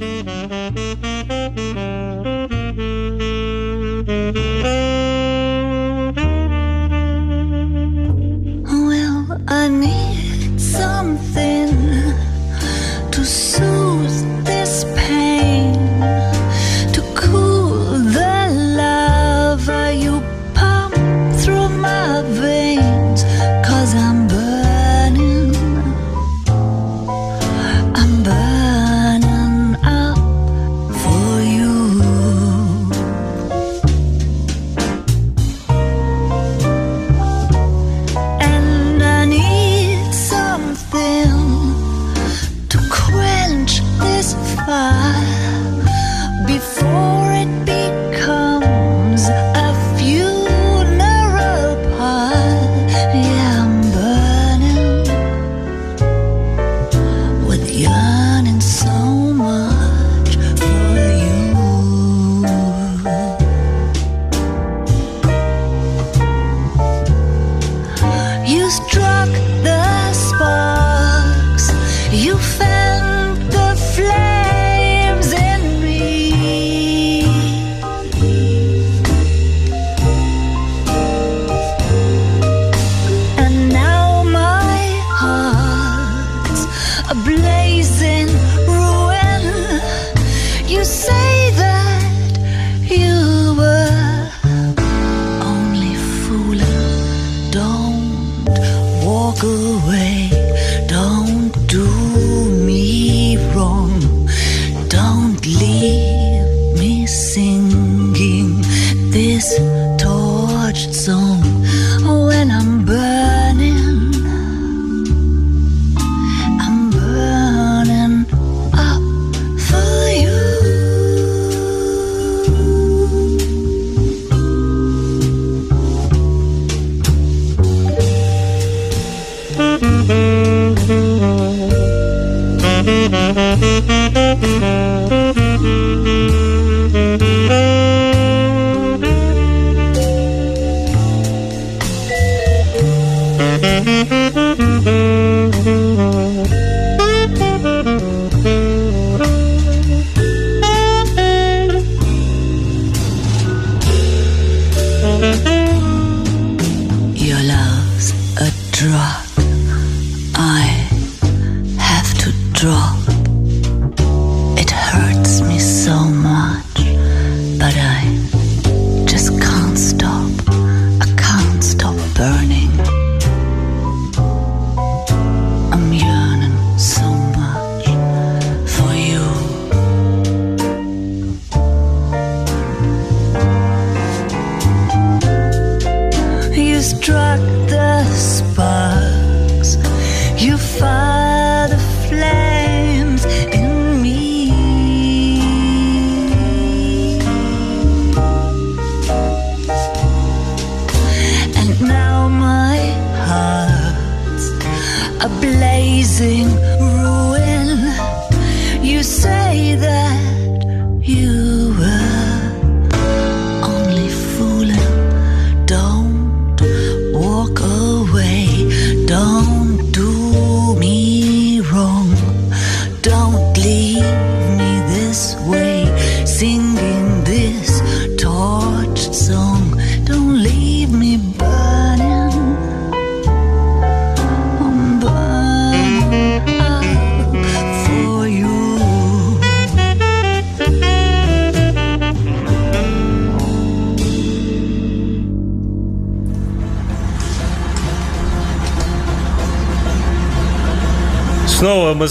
Снова мы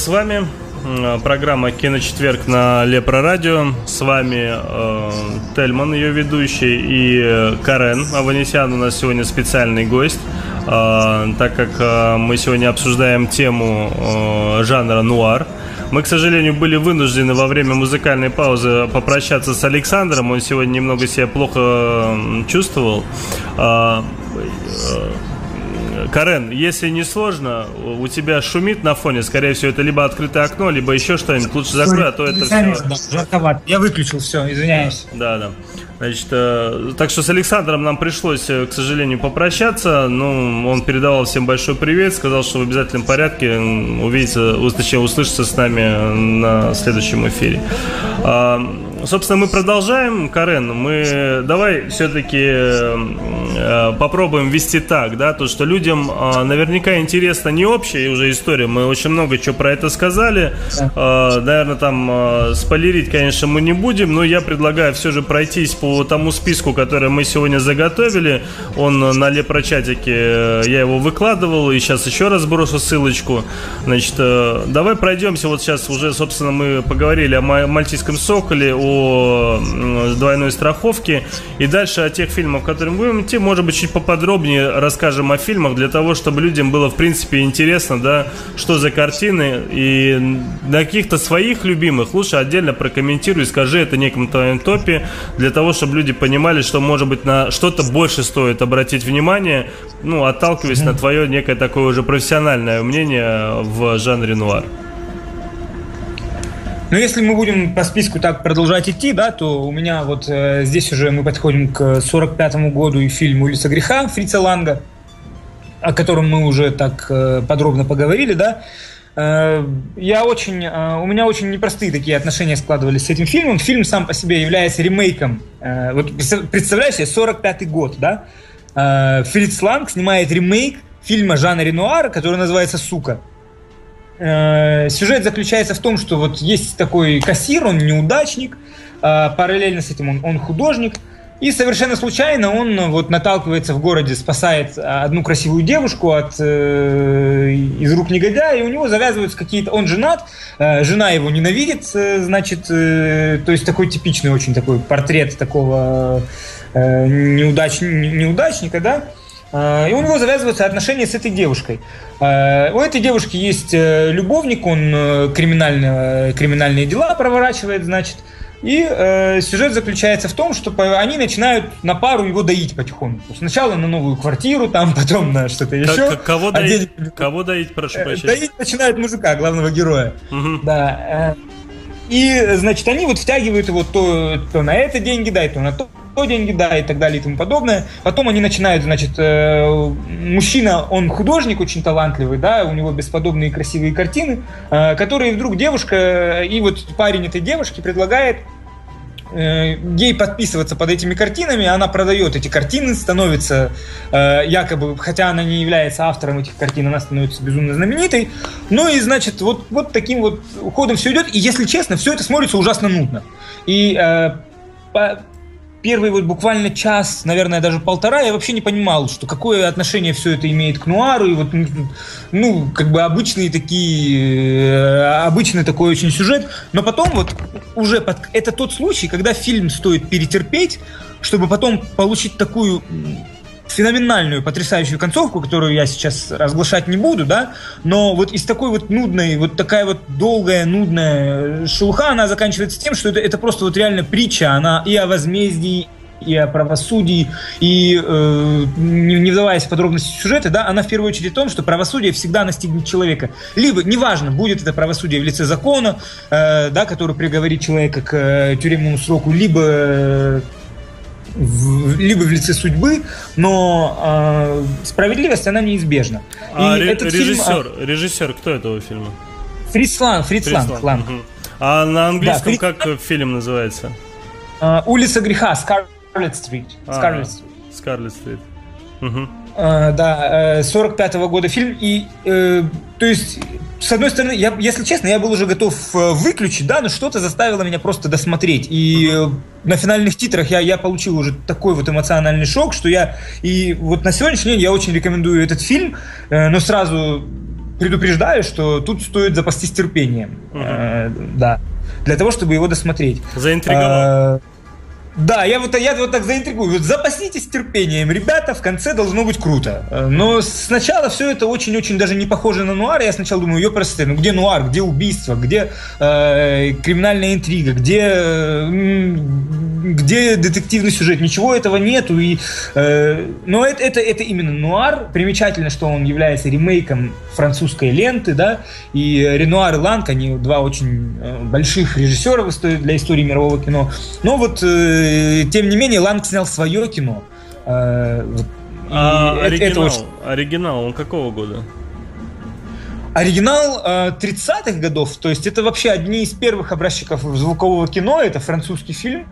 вами. Программа «Киночетверг» на Лепро Радио. С вами э, Тельман, ее ведущий, и э, Карен Аванесян у нас сегодня специальный гость. Э, так как э, мы сегодня обсуждаем тему э, жанра нуар, мы, к сожалению, были вынуждены во время музыкальной паузы попрощаться с Александром. Он сегодня немного себя плохо чувствовал. Э, э, Карен, если не сложно, у тебя шумит на фоне, скорее всего, это либо открытое окно, либо еще что-нибудь. Лучше закрой, а то это все... Жарковато. Я выключил все, извиняюсь. Да, да. Значит, э, так что с Александром нам пришлось, э, к сожалению, попрощаться. Ну, он передавал всем большой привет, сказал, что в обязательном порядке увидится, точнее, услышится с нами на следующем эфире. А, собственно, мы продолжаем, Карен. Мы давай все-таки э, э, попробуем вести так, да, то, что людям э, наверняка интересна не общая уже история. Мы очень много чего про это сказали. Э, наверное, там э, спойлерить, конечно, мы не будем, но я предлагаю все же пройтись по тому списку, который мы сегодня заготовили. Он на лепрочатике, э, я его выкладывал, и сейчас еще раз брошу ссылочку. Значит, э, давай пройдемся. Вот сейчас уже, собственно, мы поговорили о мальтийском соколе, о двойной страховке. И дальше о тех фильмах, которые мы будем идти, может быть, чуть поподробнее расскажем о фильмах, для того, чтобы людям было, в принципе, интересно, да, что за картины. И на каких-то своих любимых лучше отдельно прокомментируй, скажи это неком твоем топе, для того, чтобы люди понимали, что, может быть, на что-то больше стоит обратить внимание, ну, отталкиваясь на твое некое такое уже профессиональное мнение в жанре нуар. Но если мы будем по списку так продолжать идти, да, то у меня вот э, здесь уже мы подходим к 45-му году и фильму «Улица греха» Фрица Ланга, о котором мы уже так э, подробно поговорили, да. Э, я очень, э, у меня очень непростые такие отношения складывались с этим фильмом. Фильм сам по себе является ремейком. Э, вот представляешь себе, 45-й год, да. Э, Фриц Ланг снимает ремейк фильма Жана Ренуара, который называется «Сука». Э, сюжет заключается в том, что вот есть такой кассир, он неудачник, э, параллельно с этим он, он художник, и совершенно случайно он вот наталкивается в городе, спасает одну красивую девушку от э, из рук негодяя, и у него завязываются какие-то. Он женат, э, жена его ненавидит, э, значит, э, то есть такой типичный очень такой портрет такого э, неудач, неудачника, да. Э, и у него завязываются отношения с этой девушкой. Э, у этой девушки есть э, любовник, он криминальные, криминальные дела проворачивает, значит. И э, сюжет заключается в том, что они начинают на пару его доить потихоньку. Сначала на новую квартиру, там потом на что-то еще. Кого, а доить, денег... кого доить, прошу прощения? Доить начинает мужика, главного героя. Угу. Да. И, значит, они вот втягивают его то, то на это деньги дай, то на то деньги, да, и так далее и тому подобное. Потом они начинают, значит, э, мужчина, он художник очень талантливый, да, у него бесподобные красивые картины, э, которые вдруг девушка, и вот парень этой девушки предлагает э, ей подписываться под этими картинами, она продает эти картины, становится э, якобы, хотя она не является автором этих картин, она становится безумно знаменитой. Ну и, значит, вот, вот таким вот уходом все идет. И, если честно, все это смотрится ужасно нудно. И э, по, первый вот буквально час, наверное, даже полтора, я вообще не понимал, что какое отношение все это имеет к нуару, и вот, ну, как бы обычные такие, э, обычный такой очень сюжет, но потом вот уже под, это тот случай, когда фильм стоит перетерпеть, чтобы потом получить такую феноменальную, потрясающую концовку, которую я сейчас разглашать не буду, да, но вот из такой вот нудной, вот такая вот долгая, нудная шелуха, она заканчивается тем, что это, это просто вот реально притча, она и о возмездии, и о правосудии, и э, не, не вдаваясь в подробности сюжета, да, она в первую очередь в том, что правосудие всегда настигнет человека. Либо, неважно, будет это правосудие в лице закона, э, да, который приговорит человека к э, тюремному сроку, либо э, в, либо в лице судьбы, но э, справедливость, она неизбежна. А И ре- этот режиссер, фильм, режиссер, кто этого фильма? Фриц Ланг. Ланг. Угу. А на английском да, как Фриц... фильм называется? Uh, Улица греха, Скарлетт Стрит. Скарлетт Стрит. Скарлетт Стрит. Угу. Uh, да, 45-го года фильм. И, э, то есть, с одной стороны, я, если честно, я был уже готов э, выключить, да, но что-то заставило меня просто досмотреть. И uh на финальных титрах я, я получил уже такой вот эмоциональный шок, что я... И вот на сегодняшний день я очень рекомендую этот фильм, э, но сразу предупреждаю, что тут стоит запастись терпением. Uh-huh. Э, да. Для того, чтобы его досмотреть. Заинтриговал. Э, Да, я вот, я вот так заинтригую. Запаситесь терпением, ребята, в конце должно быть круто. Но сначала все это очень-очень даже не похоже на нуар. Я сначала думаю, ее просто, ну где нуар, где убийство, где э, криминальная интрига, где, э, где детективный сюжет. Ничего этого нету. И, э, но это, это, это именно нуар. Примечательно, что он является ремейком французской ленты, да, и Ренуар и Ланг, они два очень э, больших режиссера для истории мирового кино. Но вот э, тем не менее, Ланг снял свое кино. Э, а оригинал, это очень... оригинал, он какого года? Оригинал э, 30-х годов, то есть это вообще одни из первых образчиков звукового кино, это французский фильм.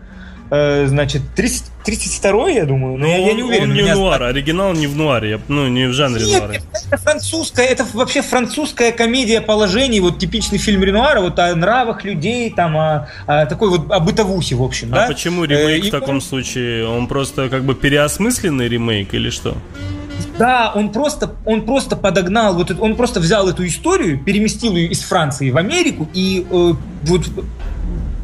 Э, значит, 30, 32 я думаю, но, но я, он, я не уверен. Он не нуар, оригинал не в нуаре, ну, не в жанре Нет, нуара. Это французская, это вообще французская комедия положений, вот типичный фильм Ренуара, вот о нравах людей, там, о, о такой вот, о бытовухе, в общем, а да? почему ремейк э, в таком он... случае? Он просто как бы переосмысленный ремейк или что? Да, он просто, он просто подогнал, вот он просто взял эту историю, переместил ее из Франции в Америку и э, вот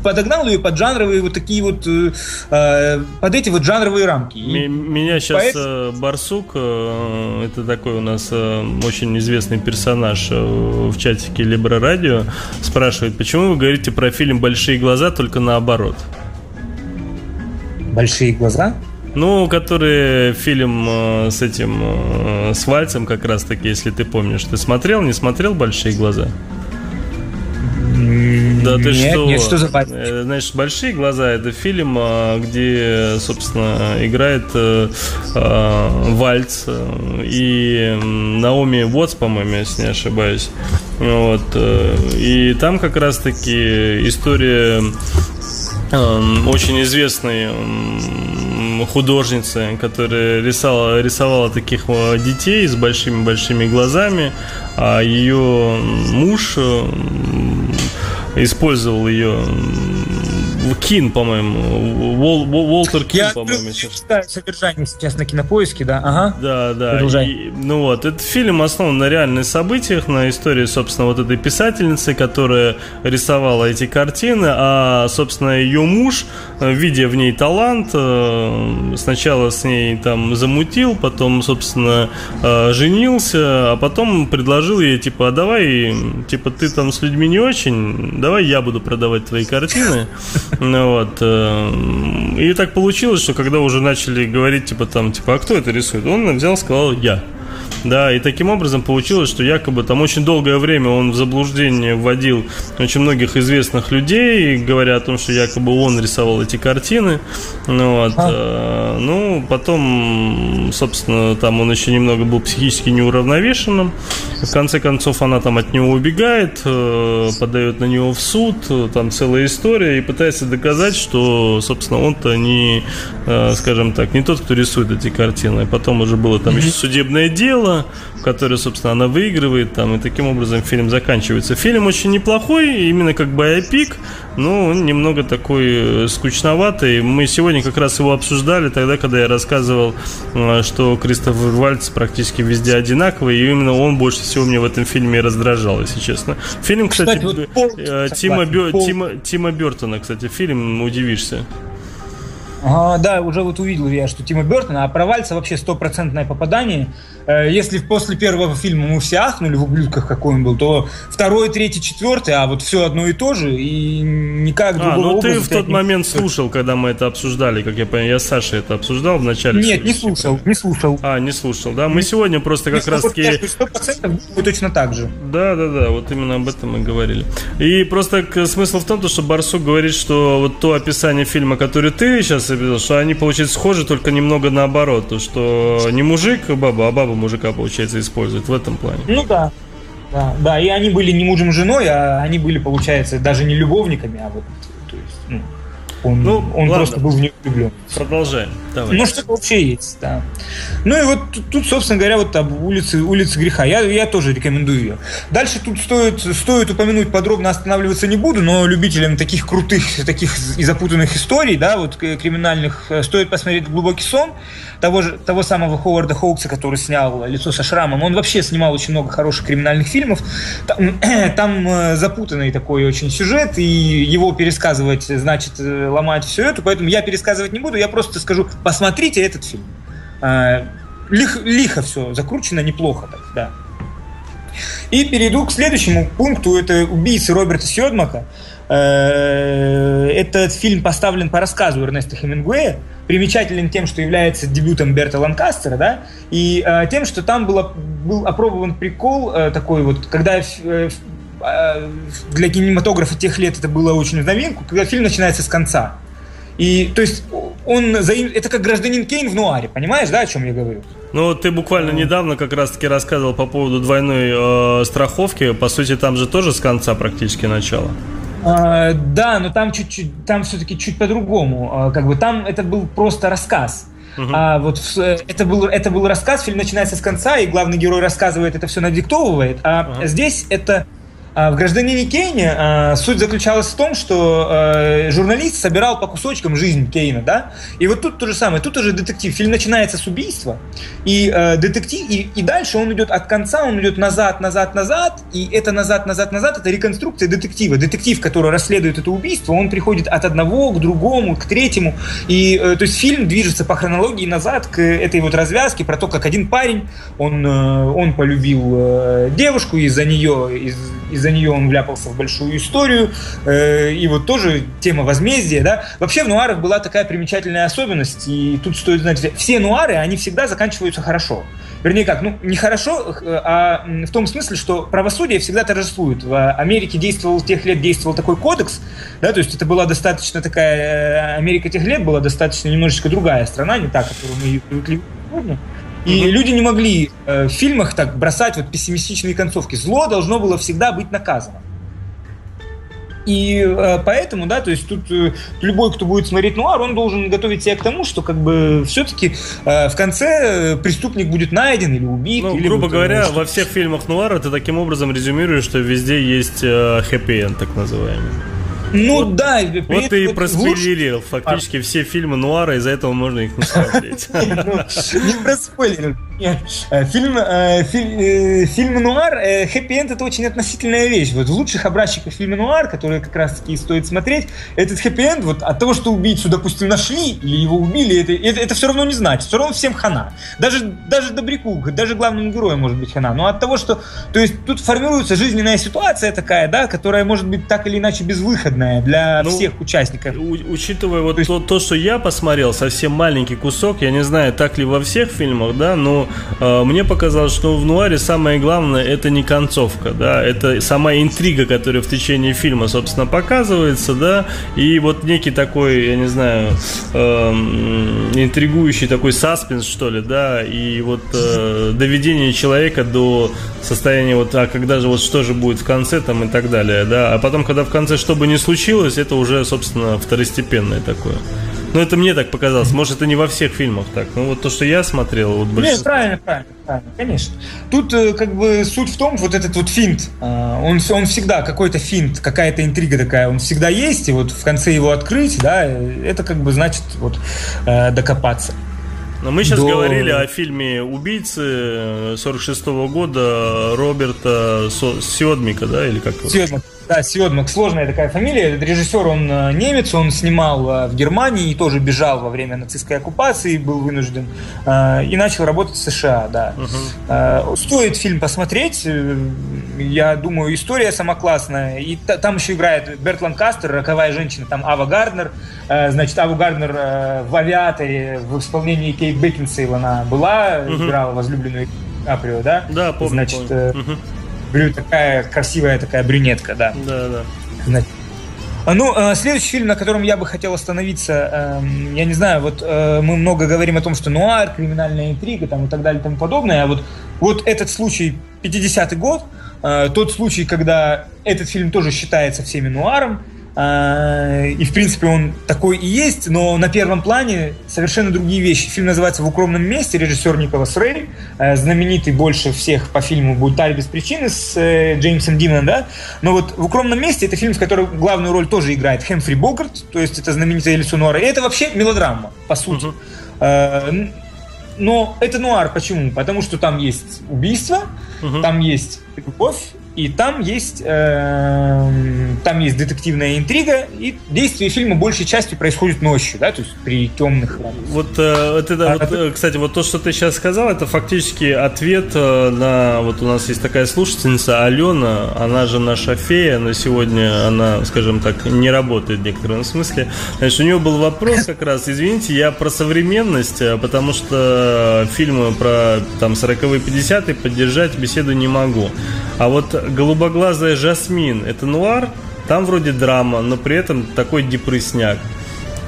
подогнал ее под жанровые вот такие вот, э, э под эти вот жанровые рамки. Меня сейчас Поэтому... Барсук, э, это такой у нас э, очень известный персонаж в чатике Либра Радио, спрашивает, почему вы говорите про фильм «Большие глаза» только наоборот? «Большие глаза»? Ну, который фильм э, с этим, э, с Вальцем как раз таки, если ты помнишь. Ты смотрел, не смотрел «Большие глаза»? Да ты нет, что? Нет, что за э, Знаешь, «Большие глаза» — это фильм, а, где, собственно, играет э, э, Вальц и Наоми Уотс, по-моему, если не ошибаюсь. Вот. И там как раз-таки история очень известной художницы, которая рисовала, рисовала таких детей с большими-большими глазами, а ее муж использовал ее Кин, по-моему. Уол, Уолтер Кин, по-моему. Я содержание сейчас на кинопоиске, да. Ага. Да, да. И, ну вот, этот фильм основан на реальных событиях, на истории, собственно, вот этой писательницы, которая рисовала эти картины, а, собственно, ее муж, э, видя в ней талант, э, сначала с ней там замутил, потом, собственно, э, женился, а потом предложил ей, типа, а давай, типа, ты там с людьми не очень, давай я буду продавать твои картины. Ну вот. Э, и так получилось, что когда уже начали говорить, типа, там, типа, а кто это рисует? Он взял, сказал, я. Да, и таким образом получилось, что якобы там очень долгое время он в заблуждение вводил очень многих известных людей, говоря о том, что якобы он рисовал эти картины. Ну, вот, а. э, ну потом, собственно, там он еще немного был психически неуравновешенным. В конце концов, она там от него убегает, э, подает на него в суд, там целая история, и пытается доказать, что, собственно, он-то не, э, скажем так, не тот, кто рисует эти картины. Потом уже было там еще судебное дело, в которой, собственно, она выигрывает, там, и таким образом фильм заканчивается. Фильм очень неплохой, именно как боепик, но он немного такой э, скучноватый. Мы сегодня как раз его обсуждали тогда, когда я рассказывал, э, что Кристофер Вальц практически везде одинаковый, и именно он больше всего мне в этом фильме раздражал, если честно. Фильм, кстати, кстати вот пол... Э, Тима, Бё... пол... Тима, Тима Бертона, кстати, фильм, удивишься. Ага, да, уже вот увидел я, что Тима Бертона, а про Вальца вообще стопроцентное попадание. Э, если после первого фильма мы все ахнули в ублюдках, какой он был, то второй, третий, четвертый, а вот все одно и то же, и никак а, ну ты в тот момент слушал, когда мы это обсуждали, как я понял, я с Сашей это обсуждал в начале. Нет, не слушал, не слушал. А, не слушал, да? Мы сегодня просто как раз таки... Сто процентов точно так же. Да, да, да, вот именно об этом мы говорили. И просто смысл в том, что Барсук говорит, что вот то описание фильма, который ты сейчас описал, что они, получается, схожи, только немного наоборот, то что не мужик баба, а баба слабо мужика, получается, использует в этом плане. Ну да. Да, да, и они были не мужем женой, а они были, получается, даже не любовниками, а вот, он, ну, он ладно. просто был в нее влюблен. Продолжаем. Давай. Ну, что-то вообще есть, да. Ну и вот тут, собственно говоря, вот об улице, улице греха. Я, я тоже рекомендую ее. Дальше тут стоит, стоит упомянуть, подробно останавливаться не буду, но любителям таких крутых, таких и запутанных историй, да, вот криминальных, э, стоит посмотреть «Глубокий сон» того, же, того самого Ховарда Хоукса, который снял «Лицо со шрамом». Он вообще снимал очень много хороших криминальных фильмов. Там, там э, запутанный такой очень сюжет, и его пересказывать значит э, ломать все это, поэтому я пересказываю рассказывать не буду, я просто скажу, посмотрите этот фильм. Э, лих, лихо все закручено, неплохо так, да. И перейду к следующему пункту, это «Убийцы Роберта Сьодмака». Э, этот фильм поставлен по рассказу Эрнеста Хемингуэя, примечателен тем, что является дебютом Берта Ланкастера, да, и э, тем, что там было, был опробован прикол э, такой вот, когда для кинематографа тех лет это было очень в новинку, когда фильм начинается с конца. И, то есть, он, это как гражданин Кейн в нуаре, понимаешь, да, о чем я говорю? Ну, ты буквально недавно как раз-таки рассказывал по поводу двойной э, страховки. По сути, там же тоже с конца практически начало. А, да, но там чуть-чуть, там все-таки чуть по-другому. А, как бы там это был просто рассказ. Uh-huh. А вот это был это был рассказ, фильм начинается с конца, и главный герой рассказывает это все надиктовывает. А uh-huh. здесь это а в «Гражданине Кейне» а, суть заключалась в том, что а, журналист собирал по кусочкам жизнь Кейна, да? И вот тут то же самое, тут уже детектив. Фильм начинается с убийства, и детектив, и, и дальше он идет от конца, он идет назад, назад, назад, и это назад, назад, назад, это реконструкция детектива. Детектив, который расследует это убийство, он приходит от одного к другому, к третьему, и э, то есть фильм движется по хронологии назад к этой вот развязке про то, как один парень, он, э, он полюбил э, девушку из-за нее, из, из из-за нее он вляпался в большую историю, э, и вот тоже тема возмездия, да. Вообще в нуарах была такая примечательная особенность, и тут стоит знать, все нуары, они всегда заканчиваются хорошо. Вернее как, ну, не хорошо, а в том смысле, что правосудие всегда торжествует. В Америке действовал тех лет действовал такой кодекс, да, то есть это была достаточно такая, э, Америка тех лет была достаточно немножечко другая страна, не та, которую мы привыкли сегодня. И люди не могли э, в фильмах так бросать вот пессимистичные концовки. Зло должно было всегда быть наказано. И э, поэтому, да, то есть тут э, любой, кто будет смотреть нуар, он должен готовить себя к тому, что как бы все-таки э, в конце преступник будет найден или убит. Ну, или грубо вот, говоря, во всех фильмах нуара ты таким образом резюмируешь, что везде есть э, хэппи-энд, так называемый. Ну вот, да. Вот ты и проспойлерил фактически все фильмы Нуара, из-за этого можно их не смотреть. Ну, не проспойлерил. Э, фильм, э, э, фильм нуар, хэппи-энд это очень относительная вещь. Вот в лучших образчиках фильма нуар, которые как раз таки стоит смотреть, этот хэппи-энд вот от того, что убийцу, допустим, нашли или его убили, это, это, это все равно не значит. Все равно всем хана. Даже, даже добряку, даже главному герою может быть хана. Но от того, что... То есть тут формируется жизненная ситуация такая, да, которая может быть так или иначе безвыходная для ну, всех участников. У, учитывая вот то, есть... то, то, что я посмотрел, совсем маленький кусок, я не знаю, так ли во всех фильмах, да, но э, мне показалось, что в нуаре самое главное это не концовка, да, это сама интрига, которая в течение фильма, собственно, показывается, да, и вот некий такой, я не знаю, э, интригующий такой саспенс, что ли, да, и вот э, доведение человека до состояния вот, а когда же вот что же будет в конце там и так далее, да, а потом, когда в конце что бы ни случилось, это уже, собственно, второстепенное такое. Ну, это мне так показалось. Может, это не во всех фильмах так. Ну, вот то, что я смотрел, вот большинство... Нет, правильно, правильно, правильно, конечно. Тут, э, как бы, суть в том, вот этот вот финт, а, он, он всегда какой-то финт, какая-то интрига такая, он всегда есть, и вот в конце его открыть, да, это, как бы, значит, вот, э, докопаться. Но мы сейчас До... говорили о фильме «Убийцы» 46 -го года Роберта Сёдмика, да, или как? Сёдмик. Да, Сьодмак, сложная такая фамилия. Этот режиссер, он э, немец, он снимал э, в Германии и тоже бежал во время нацистской оккупации, был вынужден, э, и начал работать в США, да. Угу. Стоит фильм посмотреть, я думаю, история сама классная. И там еще играет Берт Ланкастер, роковая женщина, там Ава Гарднер. Значит, Ава Гарднер в «Авиаторе» в исполнении Кейт Бекинсейл она была, угу. играла возлюбленную Априо, да? Да, помню. Значит, помню. Угу брю, такая красивая такая брюнетка, да. Да, да. А, ну, а, следующий фильм, на котором я бы хотел остановиться, эм, я не знаю, вот э, мы много говорим о том, что нуар, криминальная интрига там, и так далее и тому подобное, а вот, вот этот случай, 50-й год, э, тот случай, когда этот фильм тоже считается всеми нуаром, и, в принципе, он такой и есть, но на первом плане совершенно другие вещи. Фильм называется «В укромном месте», режиссер Николас Рэй, э, знаменитый больше всех по фильму «Бунтарь без причины» с э, Джеймсом Дином, да? Но вот «В укромном месте» — это фильм, в котором главную роль тоже играет Хэмфри Богарт, то есть это знаменитая лицо Нуара. И это вообще мелодрама, по сути. Uh-huh. Но это нуар. Почему? Потому что там есть убийство, uh-huh. там есть любовь, и там есть, э, там есть детективная интрига, и действие фильма большей частью происходит ночью, да, то есть при темных. Вот, э, это, а, вот это... кстати, вот то, что ты сейчас сказал, это фактически ответ э, на, вот у нас есть такая слушательница Алена, она же наша фея, но сегодня она, скажем так, не работает в некотором смысле. Значит, у нее был вопрос как раз, извините, я про современность, э, потому что фильмы про там 40-е, 50-е поддержать беседу не могу. А вот голубоглазая Жасмин, это нуар, там вроде драма, но при этом такой депрессняк.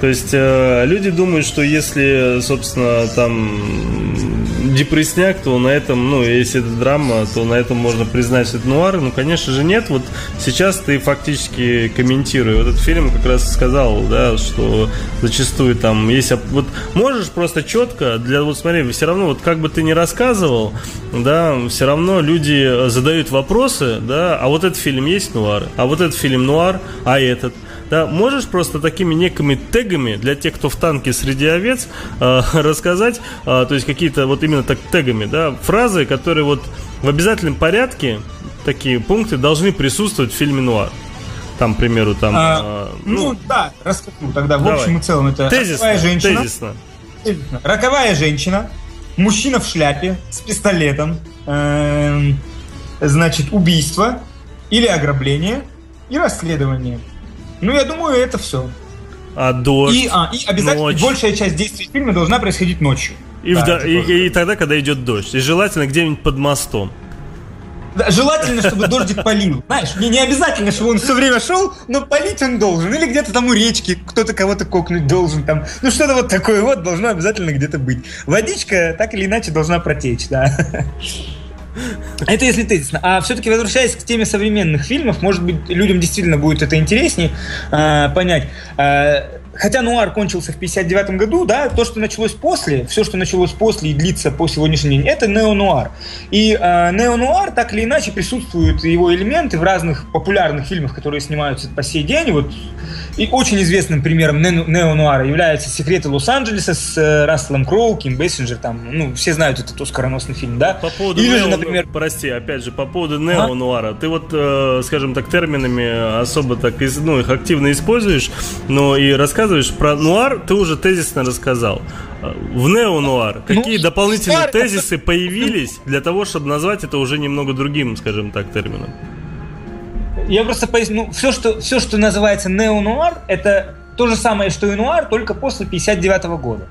То есть э, люди думают, что если, собственно, там депресняк, то на этом, ну, если это драма, то на этом можно признать, что это нуар. Ну, конечно же, нет. Вот сейчас ты фактически комментируя этот фильм, как раз сказал, да, что зачастую там есть... Вот можешь просто четко, для вот смотри, все равно, вот как бы ты ни рассказывал, да, все равно люди задают вопросы, да, а вот этот фильм есть нуар, а вот этот фильм нуар, а этот – да, можешь просто такими некими тегами для тех, кто в танке среди овец, э, рассказать, э, то есть какие-то вот именно так тегами, да, фразы, которые вот в обязательном порядке такие пункты должны присутствовать в фильме «Нуар». Там, к примеру, там... А, э, ну, ну, да, расскажу тогда. Давай. В общем и целом это тезисно, роковая женщина. Тезисно. Роковая женщина, мужчина в шляпе с пистолетом, э, значит, убийство или ограбление и расследование. Ну, я думаю, это все. А дождь, и, а, и обязательно ночь. большая часть действий фильма должна происходить ночью. И, да, вда- и, и тогда, когда идет дождь. И желательно где-нибудь под мостом. Да, желательно, чтобы дождик полил. Знаешь, не, не обязательно, чтобы он все время шел, но полить он должен. Или где-то там у речки кто-то кого-то кокнуть должен. Там. Ну, что-то вот такое вот должно обязательно где-то быть. Водичка так или иначе должна протечь, да. Это если тезисно. А все-таки возвращаясь к теме современных фильмов, может быть, людям действительно будет это интереснее э, понять. Э, хотя нуар кончился в 59 году, да, то, что началось после, все, что началось после и длится по сегодняшний день, это неонуар. И э, неонуар так или иначе присутствуют его элементы в разных популярных фильмах, которые снимаются по сей день. Вот и очень известным примером неонуара является «Секреты Лос-Анджелеса» с э, Расселом Кроу, Ким Бессинджер, там, ну, все знают этот оскароносный фильм, да? По поводу Или нео, же, например... Прости, опять же, по поводу неонуара. А? Ты вот, э, скажем так, терминами особо так, ну, их активно используешь, но и рассказываешь про нуар, ты уже тезисно рассказал. В неонуар какие ну, дополнительные старый... тезисы появились для того, чтобы назвать это уже немного другим, скажем так, термином? Я просто поясню. Ну, все, что, все, что называется неонуар, это то же самое, что и нуар, только после 59 -го года.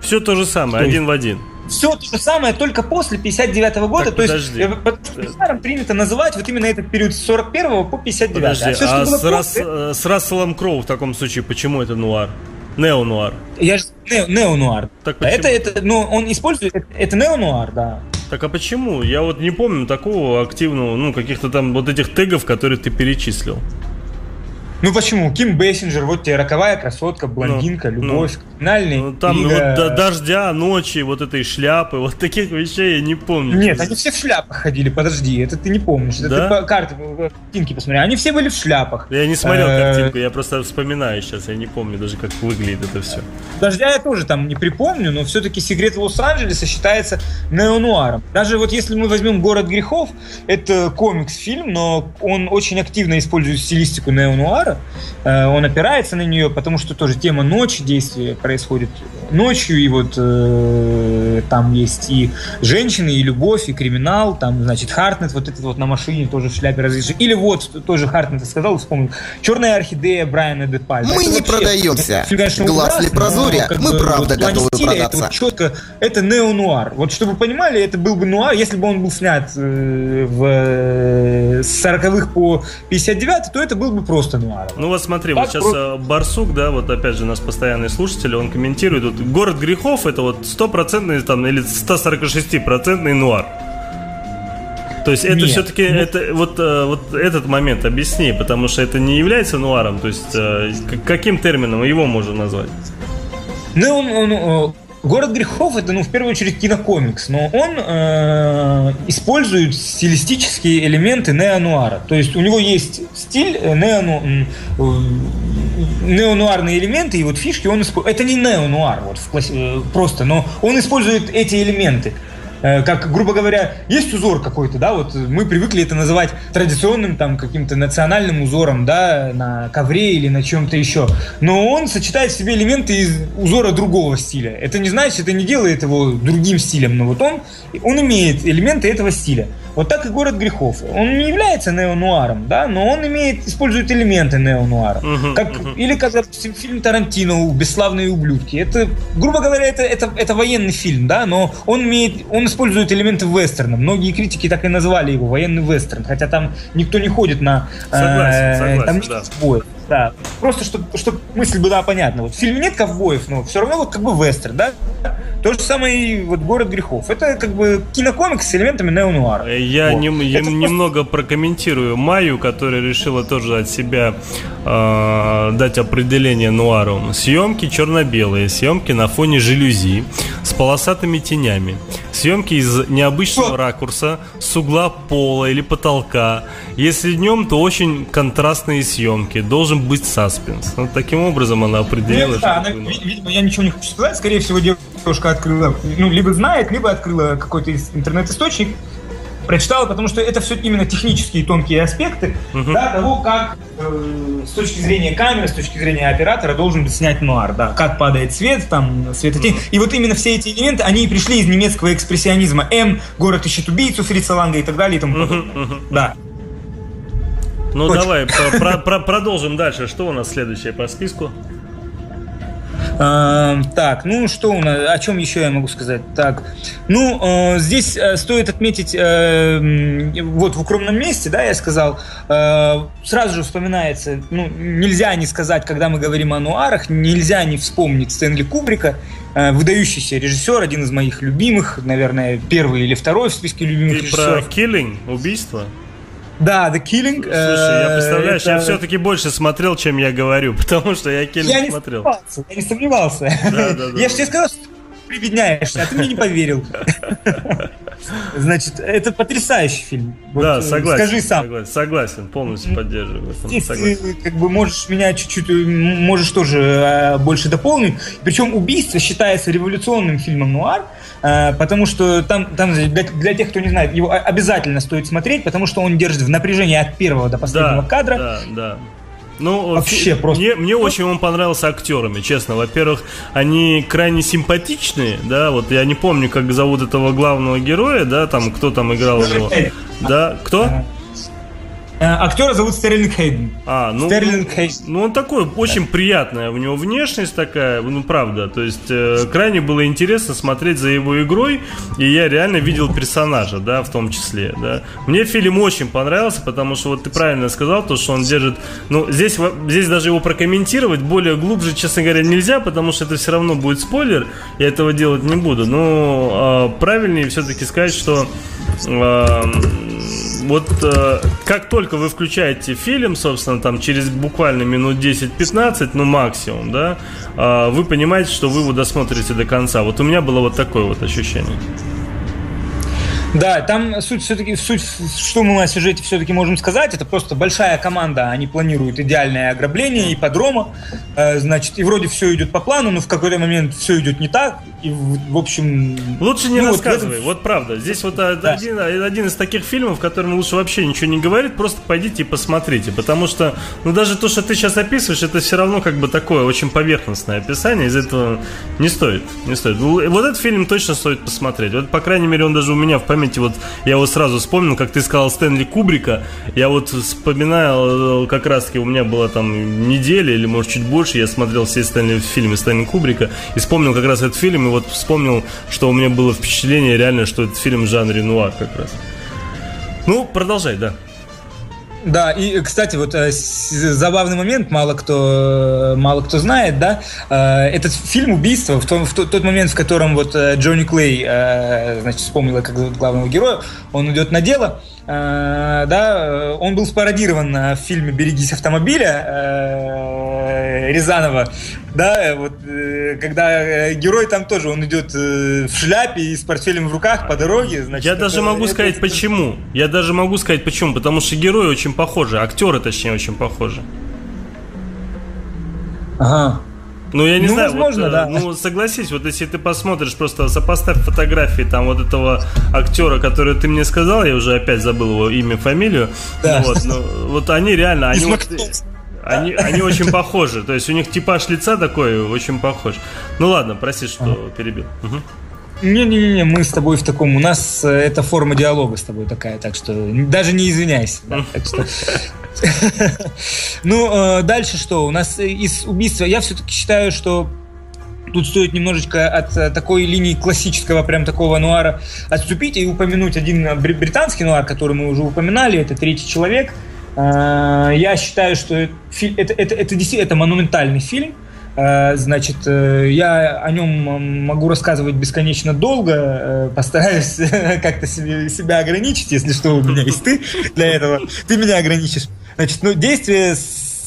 Все то же самое, что? один в один. Все то же самое, только после 59 -го года. Так, то подожди. есть, по принято называть вот именно этот период с 41 по 59. Подожди, а, все, а с, после... Рас, э, с Расселом Кроу в таком случае, почему это нуар? Неонуар. Я же не, неонуар. Так почему? Это, это, ну, он использует, это неонуар, да. Так а почему? Я вот не помню такого активного, ну, каких-то там вот этих тегов, которые ты перечислил. Ну почему? Ким Бессинджер, вот тебе роковая красотка, блондинка, ну, любовь, ну, криминальный. Ну, там вот до дождя, ночи, вот этой шляпы, вот таких вещей я не помню. Нет, они все в шляпах ходили, подожди, это ты не помнишь. Это да? ты по карты, картинки посмотри, они все были в шляпах. Я не смотрел э, картинку, я просто вспоминаю сейчас, я не помню даже, как выглядит это все. Дождя я тоже там не припомню, но все-таки секрет Лос-Анджелеса считается неонуаром. Даже вот если мы возьмем «Город грехов», это комикс-фильм, но он очень активно использует стилистику неонуара, Гусара. Э, он опирается на нее, потому что тоже тема ночи действия происходит ночью, и вот э, там есть и женщины, и любовь, и криминал, там, значит, Хартнет вот этот вот на машине тоже в шляпе разрешил. Или вот, тоже Хартнет сказал, вспомнил, «Черная орхидея» Брайана Де Пальма. Мы это не вообще, продаемся. Фильм, конечно, Глаз ли прозорья, мы бы, правда вот, готовы стиля, продаться. Это вот четко, это неонуар. Вот чтобы вы понимали, это был бы нуар, если бы он был снят э, в, э, с 40-х по 59 то это был бы просто нуар. Комарова. Ну вот смотри, так вот сейчас про... Барсук, да, вот опять же у нас постоянный слушатель, он комментирует, вот город грехов это вот стопроцентный там или 146 процентный нуар. То есть это все-таки ну... это вот э, вот этот момент объясни, потому что это не является нуаром, то есть э, каким термином его можно назвать? Ну, он, он, Город грехов это, ну, в первую очередь кинокомикс, но он э, использует стилистические элементы неонуара. То есть у него есть стиль э, неону, э, неонуарные элементы и вот фишки он использует. Это не неонуар вот в классе, э, просто, но он использует эти элементы. Э, как, грубо говоря, есть узор какой-то, да, вот мы привыкли это называть традиционным там каким-то национальным узором, да, на ковре или на чем-то еще, но он сочетает в себе элементы из узора другого стиля. Это не значит, это не делает его другим стилем, но вот он, он имеет элементы этого стиля. Вот так и «Город грехов». Он не является неонуаром, да, но он имеет, использует элементы неонуара. Uh-huh, как, uh-huh. Или, как, допустим, фильм Тарантино «Бесславные ублюдки». Это, грубо говоря, это, это, это военный фильм, да, но он, имеет, он использует элементы вестерна. Многие критики так и назвали его военный вестерн, хотя там никто не ходит на... Согласен, э, согласен, там да. Да, просто чтобы чтоб мысль была понятна. Вот в фильме нет ковбоев, но все равно вот как бы вестерн, да? То же самое и вот «Город грехов». Это как бы кинокомикс с элементами неонуара. Я, вот. не, я немного просто... прокомментирую Майю, которая решила тоже от себя э, дать определение нуару. Съемки черно-белые, съемки на фоне жалюзи с полосатыми тенями, съемки из необычного Что? ракурса, с угла пола или потолка. Если днем, то очень контрастные съемки. Должен быть саспенс. Вот таким образом она определила. Нет, да, она, видимо, я ничего не хочу сказать. Скорее всего, девушка открыла, ну, либо знает, либо открыла какой-то интернет-источник, прочитала, потому что это все именно технические тонкие аспекты uh-huh. да, того, как э, с точки зрения камеры, с точки зрения оператора должен быть снять нуар, да, как падает свет, там, светотень. Uh-huh. И вот именно все эти элементы, они и пришли из немецкого экспрессионизма. М, город ищет убийцу Фрица Ланга и так далее и тому подобное. Uh-huh. Uh-huh. Да. Ну Очень. давай, про- про- продолжим дальше. Что у нас следующее по списку? Э, так, ну что у нас, о чем еще я могу сказать? Так, ну э, здесь э, стоит отметить, э, вот в укромном месте, да, я сказал, э, сразу же вспоминается, ну нельзя не сказать, когда мы говорим о нуарах, нельзя не вспомнить Стэнли Кубрика, э, выдающийся режиссер, один из моих любимых, наверное, первый или второй в списке любимых Ты режиссеров. про Killing, убийство? Да, The Killing. Слушай, я э, представляешь, это... я все-таки больше смотрел, чем я говорю, потому что я Killing я смотрел. Не сомневался, я не сомневался. Да, да, да. Я же тебе сказал, что прибедняешься, а ты мне не поверил. Значит, это потрясающий фильм. Вот, да, согласен. Скажи сам. Согласен, согласен полностью поддерживаю. Здесь согласен. ты как бы можешь меня чуть-чуть, можешь тоже э, больше дополнить. Причем «Убийство» считается революционным фильмом нуар, э, потому что там, там для, для тех, кто не знает, его обязательно стоит смотреть, потому что он держит в напряжении от первого до последнего да, кадра. Да, да. Ну, вообще фи- просто. Мне, мне очень он понравился актерами, честно. Во-первых, они крайне симпатичные, да. Вот я не помню, как зовут этого главного героя, да, там кто там играл его. Да, кто? Э, актера зовут Стерлинг Хейден. А, ну, Стерлинг Хейден. Ну, он такой, очень да. приятная. У него внешность такая, ну, правда. То есть, э, крайне было интересно смотреть за его игрой. И я реально видел персонажа, да, в том числе, да. Мне фильм очень понравился, потому что, вот ты правильно сказал, то, что он держит... Ну, здесь, здесь даже его прокомментировать более глубже, честно говоря, нельзя, потому что это все равно будет спойлер. Я этого делать не буду. Но э, правильнее все-таки сказать, что... Вот э, как только вы включаете фильм, собственно, там через буквально минут 10-15, ну максимум, да, э, вы понимаете, что вы его досмотрите до конца. Вот у меня было вот такое вот ощущение. Да, там суть все-таки, суть, что мы о сюжете все-таки можем сказать, это просто большая команда, они планируют идеальное ограбление ипподрома, э, значит, и вроде все идет по плану, но в какой-то момент все идет не так, и в общем... Лучше не ну, рассказывай, вот, вот правда, здесь вот да. один, один из таких фильмов, в котором лучше вообще ничего не говорить, просто пойдите и посмотрите, потому что, ну даже то, что ты сейчас описываешь, это все равно как бы такое очень поверхностное описание, из этого не стоит, не стоит. Вот этот фильм точно стоит посмотреть, вот по крайней мере он даже у меня в памяти памяти, вот я вот сразу вспомнил, как ты сказал Стэнли Кубрика, я вот вспоминаю, э, как раз таки у меня была там неделя или может чуть больше, я смотрел все Стэнли, фильмы Стэнли Кубрика и вспомнил как раз этот фильм, и вот вспомнил, что у меня было впечатление реально, что этот фильм в жанре нуар как раз. Ну, продолжай, да. Да, и, кстати, вот э, забавный момент, мало кто, э, мало кто знает, да, э, этот фильм «Убийство», в, том, в тот, момент, в котором вот Джонни Клей, значит, вспомнила, как зовут главного героя, он идет на дело, да, он был спародирован в фильме «Берегись автомобиля» Рязанова, да, вот, когда герой там тоже, он идет в шляпе и с портфелем в руках по дороге, значит... Я даже могу это, сказать, это... почему. Я даже могу сказать, почему. Потому что герой очень похожи, актеры, точнее, очень похожи. Ага. Ну, я не ну, знаю, возможно, вот, да. ну, согласись, вот если ты посмотришь, просто сопоставь фотографии там вот этого актера, который ты мне сказал, я уже опять забыл его имя, фамилию, да. вот, ну, вот они реально, они вот, они, они очень похожи, то есть у них типаж лица такой очень похож. Ну ладно, прости, что ага. перебил. Угу. Не-не-не, мы с тобой в таком, у нас э, это форма диалога с тобой такая, так что даже не извиняйся. Да, так что... Ну, э, дальше что? У нас из убийства, я все-таки считаю, что тут стоит немножечко от э, такой линии классического прям такого нуара отступить и упомянуть один британский нуар, который мы уже упоминали, это «Третий человек». Я считаю, что это, это, это, это это монументальный фильм, Э, значит, э, я о нем могу рассказывать бесконечно долго, э, постараюсь как-то себя ограничить, если что, у меня есть ты для этого, ты меня ограничишь. Значит, ну, действие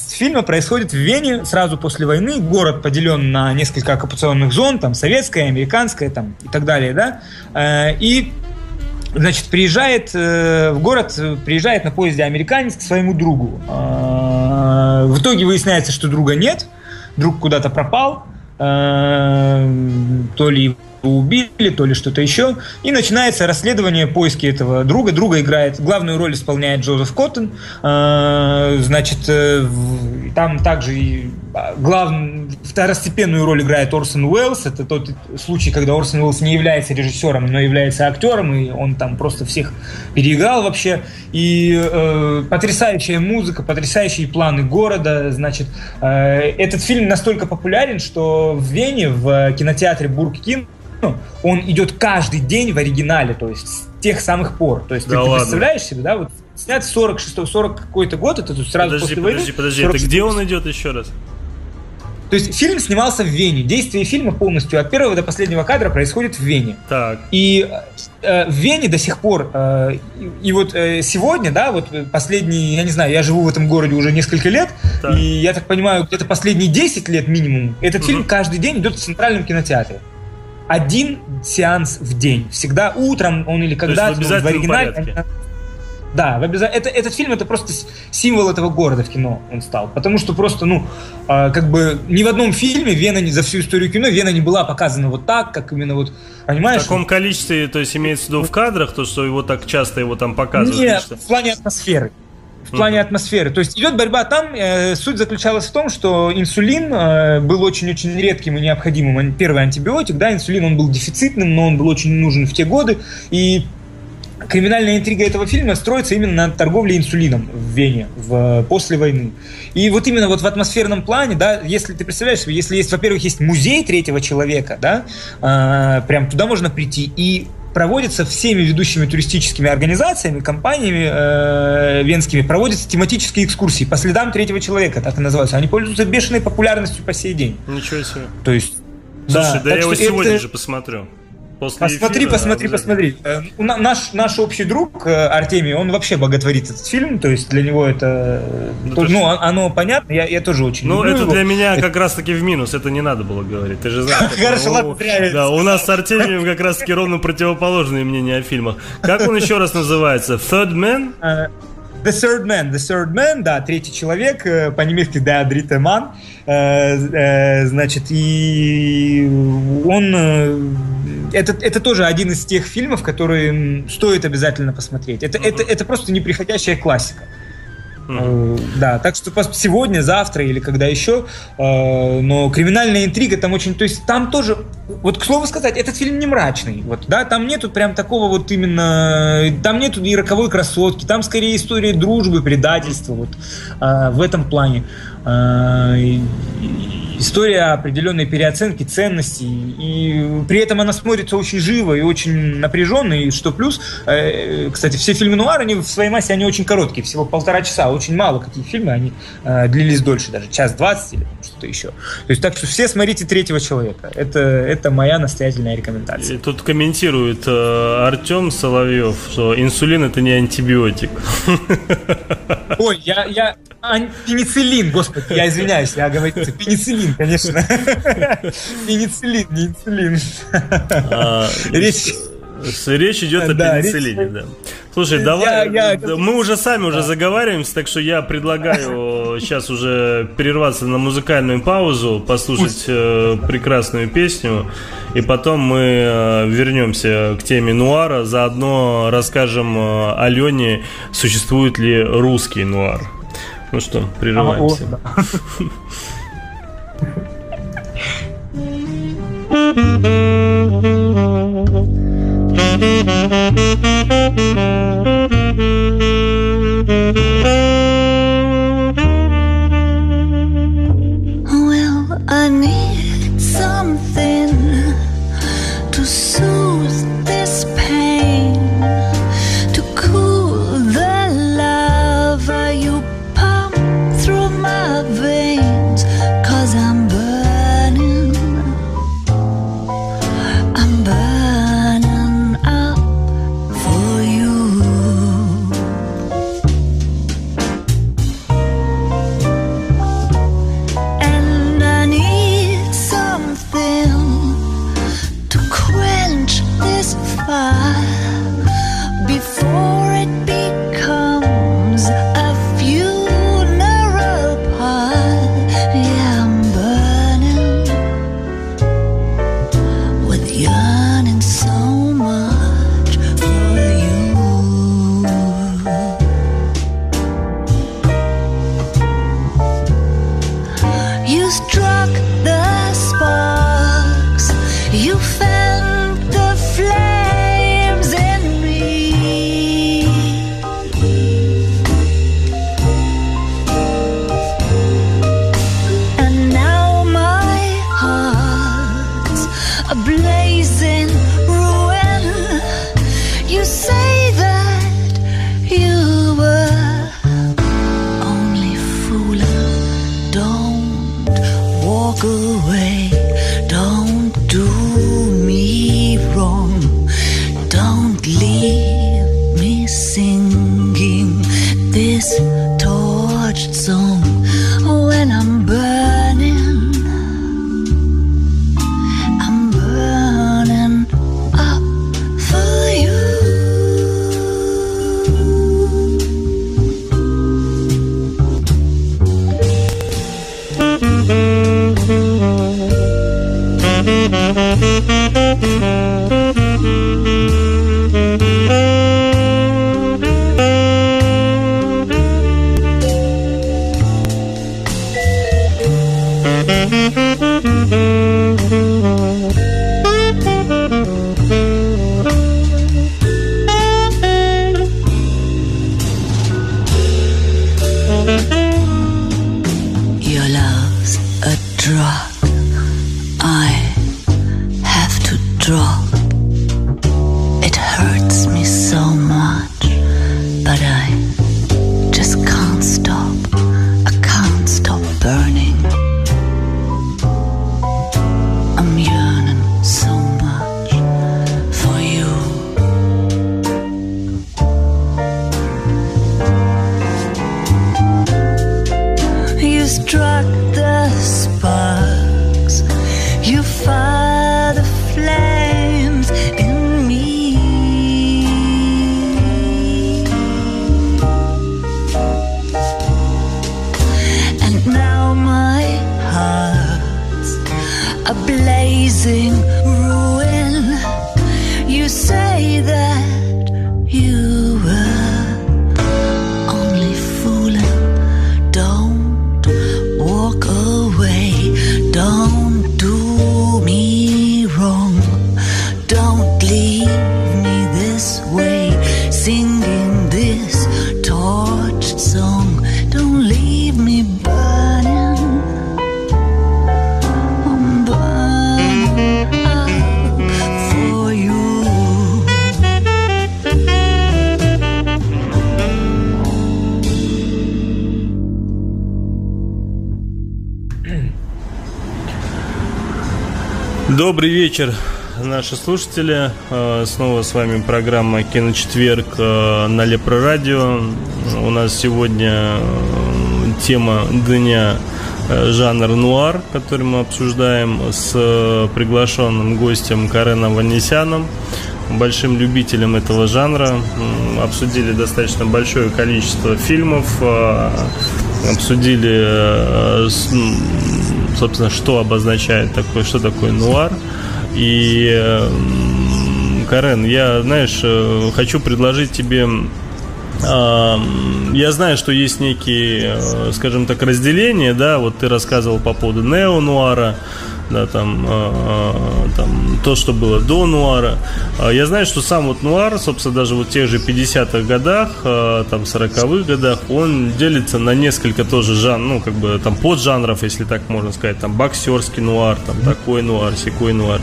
фильма происходит в Вене сразу после войны. Город поделен на несколько оккупационных зон, там советская, американская, там и так далее, да. И Значит, приезжает в город, приезжает на поезде американец к своему другу. В итоге выясняется, что друга нет – друг куда-то пропал, э, то ли убили, то ли что-то еще. И начинается расследование, поиски этого друга. Друга играет, главную роль исполняет Джозеф Коттон. Э, значит, э, там также а, главную, второстепенную роль играет Орсон Уэллс. Это тот случай, когда Орсон Уэллс не является режиссером, но является актером, и он там просто всех переиграл вообще. И э, потрясающая музыка, потрясающие планы города. Значит, э, этот фильм настолько популярен, что в Вене, в кинотеатре Бург Кинг, ну, он идет каждый день в оригинале, то есть с тех самых пор. То есть да ты, ладно. представляешь себе, да, вот снят 46 40 какой-то год, это тут сразу подожди, после подожди, войны. Подожди, подожди, это где он идет еще раз? То есть фильм снимался в Вене. Действие фильма полностью от первого до последнего кадра происходит в Вене. Так. И э, в Вене до сих пор, э, и, и вот э, сегодня, да, вот последние, я не знаю, я живу в этом городе уже несколько лет, так. и я так понимаю, где-то последние 10 лет минимум, этот угу. фильм каждый день идет в центральном кинотеатре один сеанс в день. Всегда утром он или когда-то в, в оригинале. Да, в обяз... это, этот фильм это просто символ этого города в кино он стал. Потому что просто, ну, э, как бы ни в одном фильме Вена не, за всю историю кино Вена не была показана вот так, как именно вот, понимаешь? В таком количестве, то есть имеется в виду в кадрах, то, что его так часто его там показывают? Нет, в плане атмосферы в плане атмосферы. То есть идет борьба там. Э, суть заключалась в том, что инсулин э, был очень-очень редким и необходимым. Первый антибиотик, да, инсулин он был дефицитным, но он был очень нужен в те годы. И криминальная интрига этого фильма строится именно на торговле инсулином в Вене в, после войны. И вот именно вот в атмосферном плане, да, если ты представляешь себе, если есть, во-первых, есть музей третьего человека, да, э, прям туда можно прийти, и проводится всеми ведущими туристическими организациями, компаниями э, венскими, проводятся тематические экскурсии по следам третьего человека, так и называются. Они пользуются бешеной популярностью по сей день. Ничего себе. То есть... Слушай, да, да я его сегодня это... же посмотрю. После посмотри, эфира, посмотри, да, посмотри. Э, наш, наш общий друг э, Артемий, он вообще боготворит этот фильм, то есть для него это... Ну, то, ну оно понятно, я, я тоже очень Ну, это его. для меня как раз-таки в минус, это не надо было говорить, ты же знаешь. Хорошо, ладно, Да, у нас с Артемием как раз-таки ровно противоположные мнения о фильмах. Как он еще раз называется? Third Man? Э, The Third Man, The Third Man, да, третий человек, по-немецки Der Dritte Mann, значит, и он это, это тоже один из тех фильмов, которые стоит обязательно посмотреть. Это, это, это просто неприходящая классика. Да, так что сегодня, завтра или когда еще, э, но криминальная интрига там очень, то есть там тоже, вот к слову сказать, этот фильм не мрачный, вот, да, там нету прям такого вот именно, там нету и роковой красотки, там скорее история дружбы, предательства, вот, э, в этом плане. Э, история определенной переоценки ценностей, и при этом она смотрится очень живо и очень напряженно, и что плюс, э, кстати, все фильмы нуар, они в своей массе, они очень короткие, всего полтора часа, очень мало какие фильмы, они э, длились дольше, даже час двадцать или что-то еще. То есть так что все смотрите «Третьего человека», это, это моя настоятельная рекомендация. И тут комментирует э, Артем Соловьев, что инсулин это не антибиотик. Ой, я, я, пенициллин, господи, я извиняюсь, я говорю, пенициллин, конечно. Пенициллин, не инсулин. А, речь... Речь идет о пенициллине, да. Слушай, давай, я, я... мы уже сами уже заговариваемся, так что я предлагаю сейчас уже перерваться на музыкальную паузу, послушать э, прекрасную песню, и потом мы э, вернемся к теме нуара, заодно расскажем э, Алене, существует ли русский нуар. Ну что, прерываемся. А, Thank you. Добрый вечер, наши слушатели. Э, Снова с вами программа «Киночетверг» э, на Лепро Радио. У нас сегодня э, тема дня жанр нуар, который мы обсуждаем с приглашенным гостем Кареном Ванесяном, большим любителем этого жанра. Обсудили достаточно большое количество фильмов, обсудили, собственно, что обозначает такое, что такое нуар. И, Карен, я, знаешь, хочу предложить тебе я знаю, что есть некие, скажем так, разделения, да, вот ты рассказывал по поводу неонуара, да, там, э, там то, что было до нуара. А я знаю, что сам вот нуар, собственно, даже вот в тех же 50-х годах, э, там, 40-х годах, он делится на несколько тоже жан, ну, как бы там поджанров, если так можно сказать, там, боксерский нуар, там, такой нуар, секой нуар.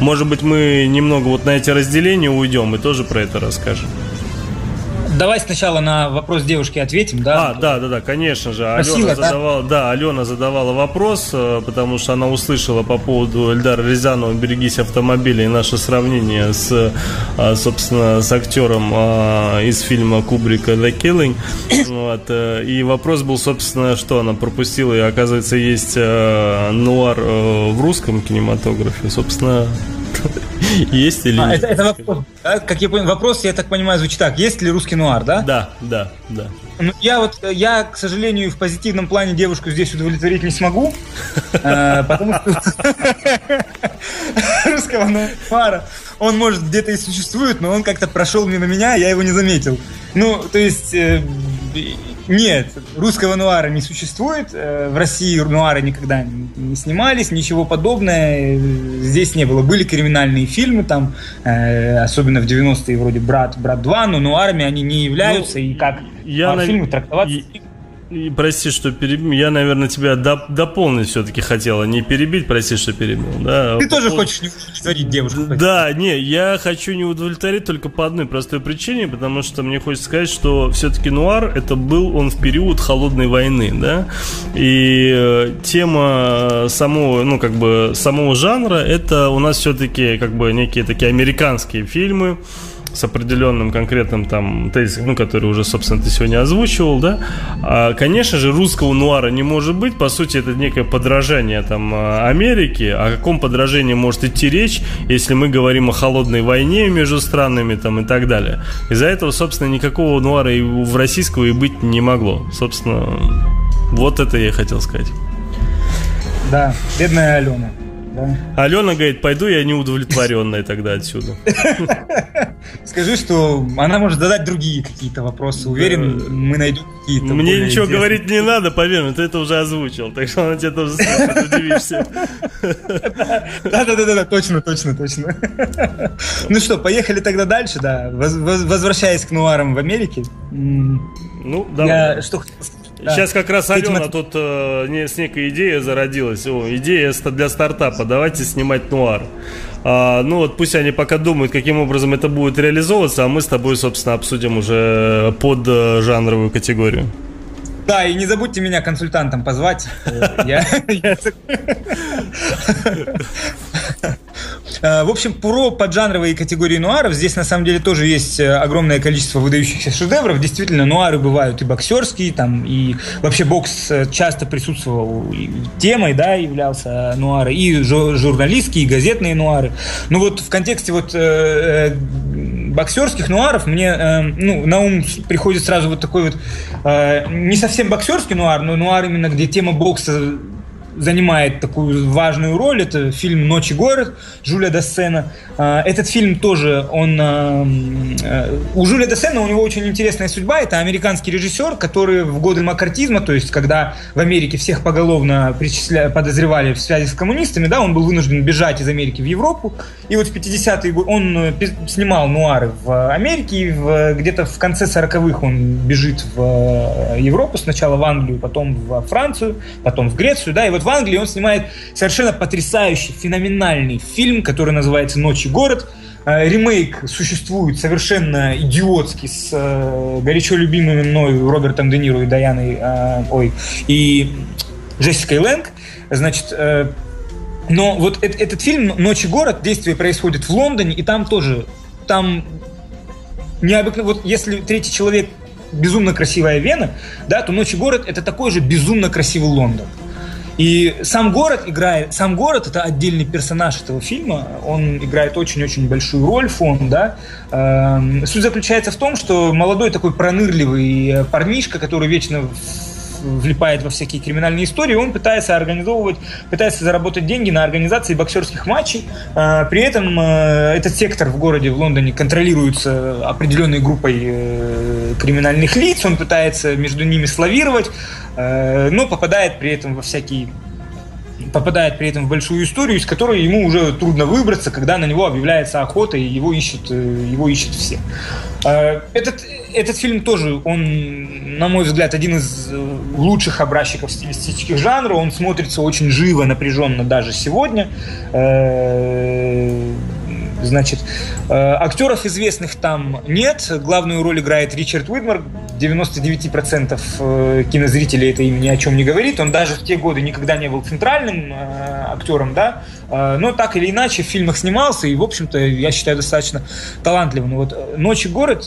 Может быть, мы немного вот на эти разделения уйдем и тоже про это расскажем. Давай сначала на вопрос девушки ответим, да? А, да, да, да, конечно же. Просила, Алена задавала, да? да, Алена задавала вопрос, э, потому что она услышала по поводу Эльдара Рязанова «Берегись автомобиля» и наше сравнение с, э, собственно, с актером э, из фильма Кубрика «The Killing». Вот, и вопрос был, собственно, что она пропустила, и оказывается, есть нуар в русском кинематографе. Собственно, есть или а, нет? Это, вопрос? Как я понял, вопрос, я так понимаю, звучит так. Есть ли русский нуар, да? Да, да, да. Ну, я вот, я, к сожалению, в позитивном плане девушку здесь удовлетворить не смогу, э, потому что русского нуара, он, может, где-то и существует, но он как-то прошел мимо меня, я его не заметил. Ну, то есть, э, нет, русского нуара не существует. Э, в России нуары никогда не снимались, ничего подобного здесь не было. Были криминальные фильмы, там, э, особенно в 90-е, вроде «Брат», «Брат 2», но нуарами они не являются, ну, и как я а, на... фильмы трактоваться... И прости, что перебил. Я, наверное, тебя доп- дополнить все-таки хотела. Не перебить, прости, что перебил. Да. Ты тоже хочешь не удовлетворить девушку? Да, не, я хочу не удовлетворить только по одной простой причине, потому что мне хочется сказать, что все-таки нуар это был он в период холодной войны, да. И э, тема самого, ну, как бы, самого жанра, это у нас все-таки как бы некие такие американские фильмы с определенным конкретным там тезисом, ну, который уже, собственно, ты сегодня озвучивал, да, а, конечно же, русского нуара не может быть, по сути, это некое подражание там а, Америки, о каком подражении может идти речь, если мы говорим о холодной войне между странами там и так далее. Из-за этого, собственно, никакого нуара и в российского и быть не могло. Собственно, вот это я и хотел сказать. Да, бедная Алена. Да. Алена говорит, пойду я неудовлетворенная тогда отсюда. Скажи, что она может задать другие какие-то вопросы. Уверен, мы найдем какие-то. Мне ничего говорить не надо, поверь, ты это уже озвучил, так что она тебе тоже удивишься. Да-да-да, точно, точно, точно. Ну что, поехали тогда дальше, да. Возвращаясь к нуарам в Америке. Ну, давай. Я что хотел Сейчас как раз Алена Этим... тут э, не, с некой идеей зародилась. О, идея для стартапа. Давайте снимать нуар. А, ну вот пусть они пока думают, каким образом это будет реализовываться, а мы с тобой, собственно, обсудим уже под э, жанровую категорию. Да, и не забудьте меня консультантом позвать. Э, в общем, про поджанровые категории нуаров здесь на самом деле тоже есть э, огромное количество выдающихся шедевров. Действительно, нуары бывают и боксерские, там, и вообще бокс э, часто присутствовал темой, да, являлся нуары, и журналистские, и газетные нуары. Ну вот в контексте вот боксерских нуаров мне ну, на ум приходит сразу вот такой вот не совсем боксерский нуар, но нуар именно, где тема бокса занимает такую важную роль. Это фильм «Ночь и город» Жюля Дассена. А, этот фильм тоже, он... А, а, у Жюля Дассена у него очень интересная судьба. Это американский режиссер, который в годы макартизма, то есть когда в Америке всех поголовно причисля... подозревали в связи с коммунистами, да, он был вынужден бежать из Америки в Европу. И вот в 50-е годы он э, снимал нуары в Америке, и в... где-то в конце 40-х он бежит в э, Европу, сначала в Англию, потом во Францию, потом в Грецию, да, и вот в Англии он снимает совершенно потрясающий, феноменальный фильм, который называется «Ночь и город». Э, ремейк существует совершенно идиотский с э, горячо любимыми мной Робертом Де Ниро и Даяной, э, ой, и Джессикой Лэнг. Значит, но вот этот, этот фильм «Ночь и город», действие происходит в Лондоне, и там тоже, там необыкновенно, вот если третий человек безумно красивая Вена, да, то «Ночь и город» это такой же безумно красивый Лондон. И сам город играет, сам город это отдельный персонаж этого фильма, он играет очень-очень большую роль, фон, да. Эм, суть заключается в том, что молодой такой пронырливый парнишка, который вечно влипает во всякие криминальные истории, он пытается организовывать, пытается заработать деньги на организации боксерских матчей. Э, при этом э, этот сектор в городе, в Лондоне, контролируется определенной группой э, криминальных лиц, он пытается между ними славировать, э, но попадает при этом во всякие попадает при этом в большую историю, из которой ему уже трудно выбраться, когда на него объявляется охота, и его ищут, э, его ищут все. Э, этот, этот фильм тоже, он, на мой взгляд, один из э, лучших образчиков стилистических жанров. Он смотрится очень живо, напряженно даже сегодня. Значит, э, актеров известных там нет. Главную роль играет Ричард Уидмар. 99% э, кинозрителей это им ни о чем не говорит. Он даже в те годы никогда не был центральным э, актером, да. Но так или иначе в фильмах снимался и, в общем-то, я считаю, достаточно талантливым. Вот «Ночь и город»,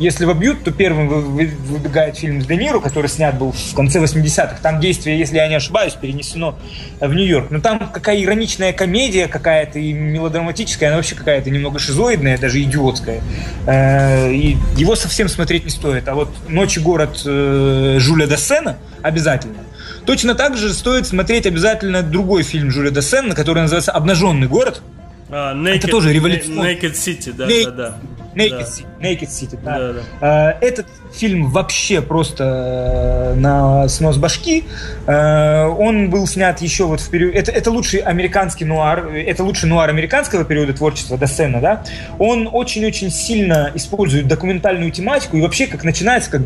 если вобьют, то первым выбегает фильм с Де Ниро, который снят был в конце 80-х. Там действие, если я не ошибаюсь, перенесено в Нью-Йорк. Но там какая ироничная комедия какая-то и мелодраматическая, она вообще какая-то немного шизоидная, даже идиотская. И его совсем смотреть не стоит. А вот «Ночь и город» Жюля Дассена обязательно. Точно так же стоит смотреть обязательно другой фильм Жюля Десена, который называется «Обнаженный город». А, naked, это тоже революционный. Naked City, да, Naked, да, да. Naked, да. City, Naked City, да. да, да. А, этот фильм вообще просто э, на снос башки. А, он был снят еще вот в период... Это, это лучший американский нуар, это лучший нуар американского периода творчества Десена, да. Он очень-очень сильно использует документальную тематику и вообще как начинается, как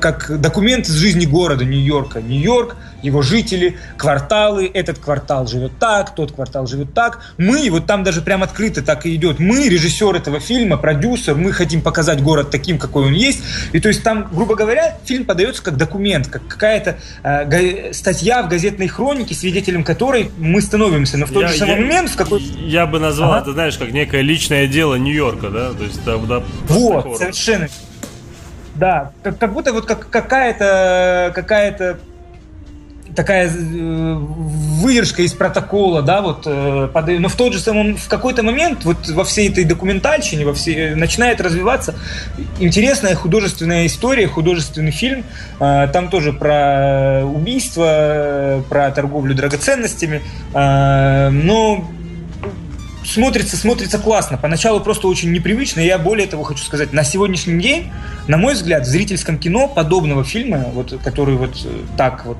как документ из жизни города Нью-Йорка. Нью-Йорк, его жители, кварталы, этот квартал живет так, тот квартал живет так. Мы, вот там даже прям открыто так и идет, мы, режиссер этого фильма, продюсер, мы хотим показать город таким, какой он есть. И то есть там, грубо говоря, фильм подается как документ, как какая-то э, статья в газетной хронике, свидетелем которой мы становимся. Но в тот я, же самый я, момент, в какой... Я бы назвал ага. это, знаешь, как некое личное дело Нью-Йорка, да? То есть, да, да, вот, совершенно. Да, как, как будто вот как, какая-то какая-то такая э, выдержка из протокола, да, вот, э, но в тот же самый, в какой-то момент вот во всей этой документальщине, во всей, начинает развиваться интересная художественная история, художественный фильм, э, там тоже про убийство, про торговлю драгоценностями, но смотрится, смотрится классно. Поначалу просто очень непривычно. Я более того хочу сказать, на сегодняшний день, на мой взгляд, в зрительском кино подобного фильма, вот, который вот э, так вот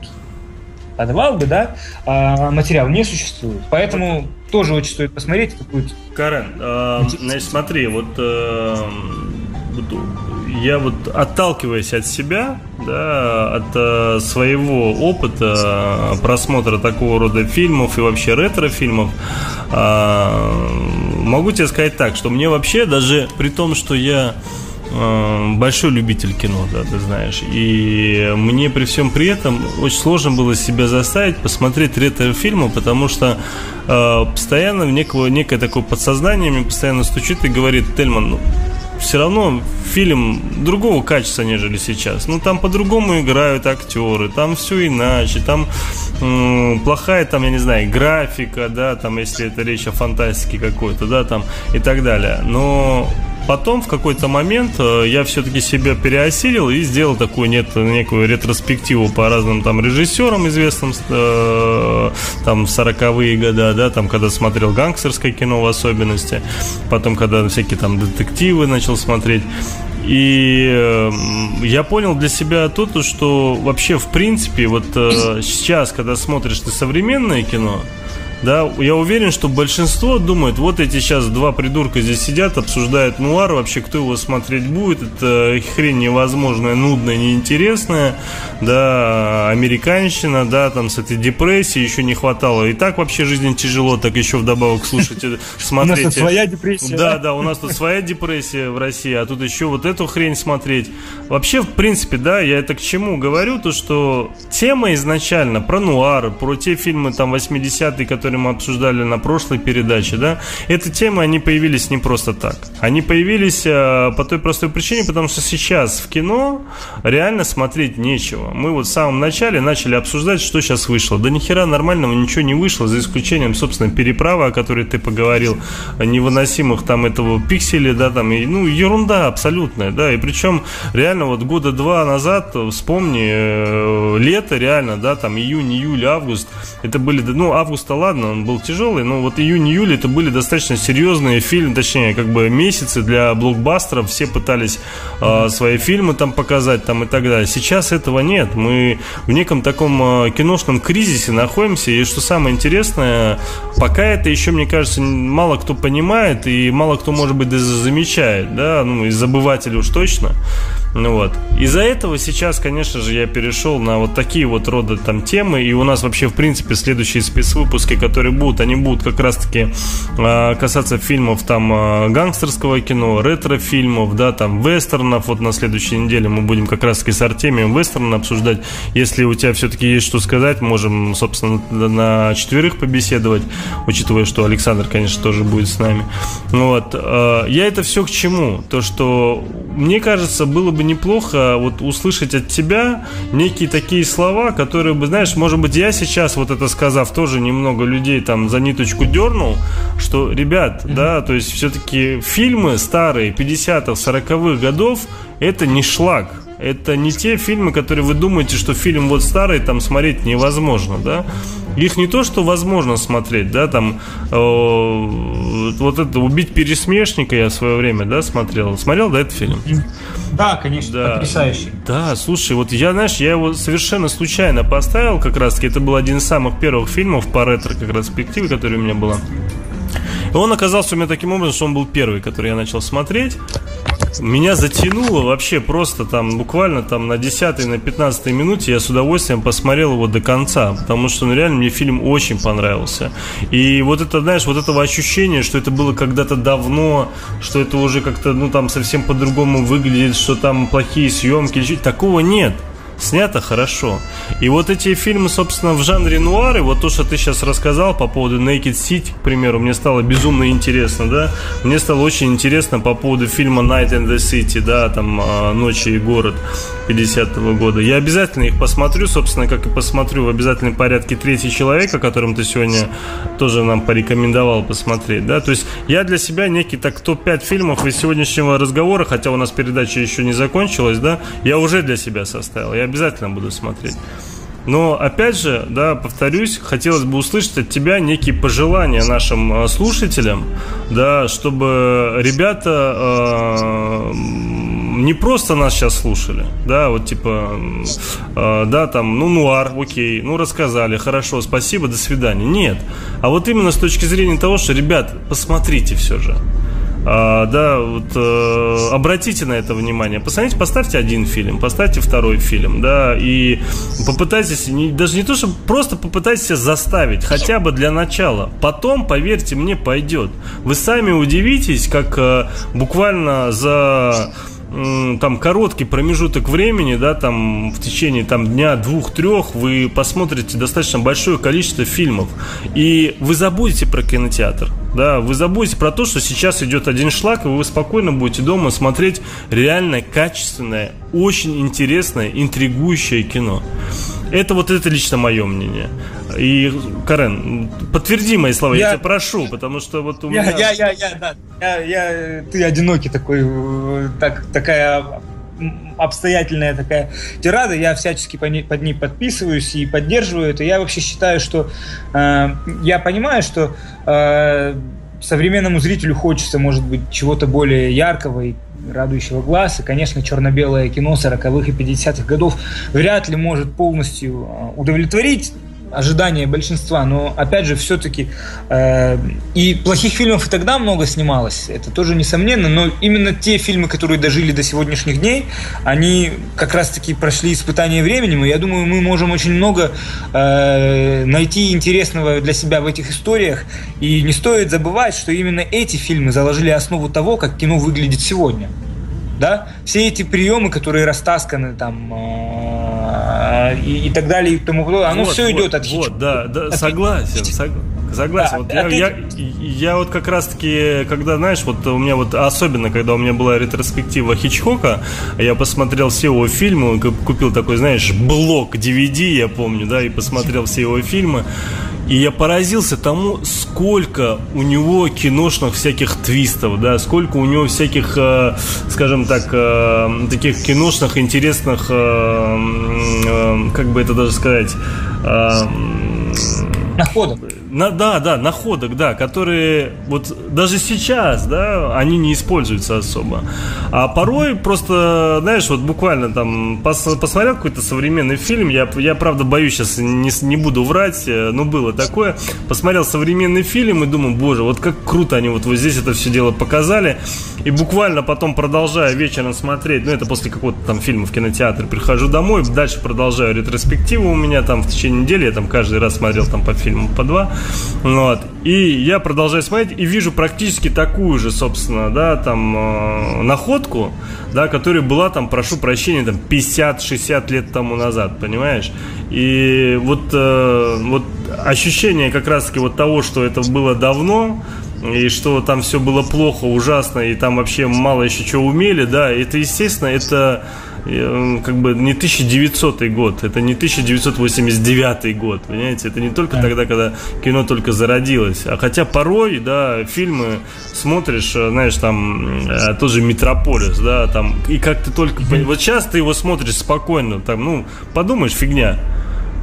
подавал бы, да, а, материал не существует. Поэтому тоже очень стоит посмотреть. Какую-то... Карен, э, значит, смотри, вот э, я вот отталкиваясь от себя, да, от э, своего опыта просмотра такого рода фильмов и вообще ретро-фильмов, э, могу тебе сказать так, что мне вообще даже при том, что я э, большой любитель кино, да, ты знаешь, и мне при всем при этом очень сложно было себя заставить посмотреть ретро-фильмы, потому что э, постоянно в некое такое подсознание мне постоянно стучит и говорит, Тельман, ну, все равно фильм другого качества, нежели сейчас. Ну, там по-другому играют актеры, там все иначе, там м- плохая, там, я не знаю, графика, да, там, если это речь о фантастике какой-то, да, там, и так далее. Но потом в какой-то момент э, я все-таки себя переосилил и сделал такую нет, некую ретроспективу по разным там режиссерам известным э, там 40-е годы, да, там когда смотрел гангстерское кино в особенности, потом когда всякие там детективы начал смотреть. И э, я понял для себя то, что вообще в принципе вот э, сейчас, когда смотришь ты современное кино, да, я уверен, что большинство думает, вот эти сейчас два придурка здесь сидят, обсуждают нуар, вообще кто его смотреть будет, это хрень невозможная, нудная, неинтересная, да, американщина, да, там с этой депрессией еще не хватало. И так вообще жизнь тяжело, так еще вдобавок слушайте, смотрите. У нас тут своя депрессия. Да, да, у нас тут своя депрессия в России, а тут еще вот эту хрень смотреть. Вообще, в принципе, да, я это к чему говорю, то что тема изначально про нуар, про те фильмы там 80-е, которые которые мы обсуждали на прошлой передаче, да, эти темы, они появились не просто так. Они появились э, по той простой причине, потому что сейчас в кино реально смотреть нечего. Мы вот в самом начале начали обсуждать, что сейчас вышло. Да нихера нормального ничего не вышло, за исключением, собственно, переправы, о которой ты поговорил, невыносимых там этого пикселя, да, там, и, ну, ерунда абсолютная, да, и причем реально вот года два назад, вспомни, э, лето реально, да, там, июнь, июль, август, это были, ну, августа, ладно, он был тяжелый, но вот июнь, июль это были достаточно серьезные фильмы, точнее, как бы месяцы для блокбастеров, все пытались э, свои фильмы там показать, там и так далее. Сейчас этого нет, мы в неком таком э, киношном кризисе находимся, и что самое интересное, пока это еще, мне кажется, мало кто понимает, и мало кто, может быть, даже замечает, да, ну, из забывателей уж точно. Ну вот. Из-за этого сейчас, конечно же, я перешел на вот такие вот рода там темы, и у нас вообще, в принципе, следующие спецвыпуски, которые будут, они будут как раз-таки э, касаться фильмов там э, гангстерского кино, ретро-фильмов, да, там вестернов. Вот на следующей неделе мы будем как раз-таки с Артемием вестерн обсуждать. Если у тебя все-таки есть что сказать, можем, собственно, на четверых побеседовать, учитывая, что Александр, конечно, тоже будет с нами. Ну вот. Э, я это все к чему? То, что мне кажется, было бы неплохо вот услышать от тебя некие такие слова, которые бы, знаешь, может быть, я сейчас вот это сказав, тоже немного людей там за ниточку дернул, что, ребят, mm-hmm. да, то есть все-таки фильмы старые, 50-х, 40-х годов, это не шлак. Это не те фильмы, которые вы думаете, что фильм вот старый, там смотреть невозможно, да? Их не то, что возможно смотреть, да, там э, вот это «Убить пересмешника» я в свое время, да, смотрел. Смотрел, да, этот фильм? Да, конечно, да. потрясающий. Да, слушай, вот я, знаешь, я его совершенно случайно поставил как раз-таки. Это был один из самых первых фильмов по ретро как раз перспективе, которая у меня была. И он оказался у меня таким образом, что он был первый, который я начал смотреть. Меня затянуло вообще просто там буквально там на 10 на 15 минуте я с удовольствием посмотрел его до конца, потому что ну, реально мне фильм очень понравился. И вот это, знаешь, вот этого ощущения, что это было когда-то давно, что это уже как-то, ну там совсем по-другому выглядит, что там плохие съемки, такого нет снято хорошо. И вот эти фильмы, собственно, в жанре нуар, и вот то, что ты сейчас рассказал по поводу Naked City, к примеру, мне стало безумно интересно, да, мне стало очень интересно по поводу фильма Night in the City, да, там а, «Ночи и город» 50-го года. Я обязательно их посмотрю, собственно, как и посмотрю в обязательном порядке «Третий человек», о котором ты сегодня тоже нам порекомендовал посмотреть, да, то есть я для себя некий так топ-5 фильмов из сегодняшнего разговора, хотя у нас передача еще не закончилась, да, я уже для себя составил. Я обязательно буду смотреть. Но опять же, да, повторюсь, хотелось бы услышать от тебя некие пожелания нашим э, слушателям, да, чтобы ребята э, не просто нас сейчас слушали, да, вот типа, э, да, там, ну, нуар, окей, ну, рассказали, хорошо, спасибо, до свидания. Нет. А вот именно с точки зрения того, что, ребят, посмотрите все же. А, да, вот э, обратите на это внимание. Посмотрите, поставьте один фильм, поставьте второй фильм, да, и попытайтесь, не, даже не то, что просто попытайтесь заставить, хотя бы для начала. Потом, поверьте мне, пойдет. Вы сами удивитесь, как э, буквально за там короткий промежуток времени, да, там в течение там дня двух-трех вы посмотрите достаточно большое количество фильмов, и вы забудете про кинотеатр. Да, вы забудете про то, что сейчас идет один шлак, и вы спокойно будете дома смотреть реально качественное, очень интересное, интригующее кино. Это вот это лично мое мнение. И, Карен, подтверди мои слова, я, я тебя прошу, потому что вот у я, меня... Я, я, я, да, я, я, ты одинокий такой, так, такая обстоятельная такая тирада, я всячески под ней, под ней подписываюсь и поддерживаю это. Я вообще считаю, что э, я понимаю, что э, современному зрителю хочется, может быть, чего-то более яркого и радующего глаз. И, конечно, черно-белое кино 40-х и 50-х годов вряд ли может полностью э, удовлетворить ожидания большинства, но опять же все-таки э, и плохих фильмов и тогда много снималось, это тоже несомненно, но именно те фильмы, которые дожили до сегодняшних дней, они как раз-таки прошли испытание временем, и я думаю, мы можем очень много э, найти интересного для себя в этих историях, и не стоит забывать, что именно эти фильмы заложили основу того, как кино выглядит сегодня. Да? Все эти приемы, которые растасканы там э, и, и так далее, и тому подобное, оно вот, все вот, идет от Вот, да, да, согласен, сог, согласен. вот а я, ты... я, я вот как раз-таки, когда, знаешь, вот у меня вот особенно, когда у меня была ретроспектива Хичкока, я посмотрел все его фильмы, купил такой, знаешь, блок DVD, я помню, да, и посмотрел все его фильмы. И я поразился тому, сколько у него киношных всяких твистов, да, сколько у него всяких, э, скажем так, э, таких киношных интересных, э, как бы это даже сказать, находок. На, да, да, находок, да, которые вот даже сейчас, да, они не используются особо. А порой просто, знаешь, вот буквально там пос, посмотрел какой-то современный фильм, я, я правда боюсь сейчас, не, не буду врать, э, но было такое, посмотрел современный фильм и думаю, боже, вот как круто они вот, вот здесь это все дело показали. И буквально потом продолжая вечером смотреть, ну это после какого-то там фильма в кинотеатре, прихожу домой, дальше продолжаю ретроспективу у меня там в течение недели, я там каждый раз смотрел там по фильму по два. Вот. И я продолжаю смотреть и вижу практически такую же, собственно, да, там э, находку, да, которая была там, прошу прощения, там 50-60 лет тому назад, понимаешь? И вот, э, вот ощущение как раз-таки вот того, что это было давно, и что там все было плохо, ужасно, и там вообще мало еще чего умели, да, это, естественно, это как бы не 1900 год, это не 1989 год, понимаете, это не только тогда, когда кино только зародилось, а хотя порой, да, фильмы смотришь, э, знаешь, там э, тот же Метрополис, да, там, и как ты только, вот сейчас ты его смотришь спокойно, там, ну, подумаешь, фигня,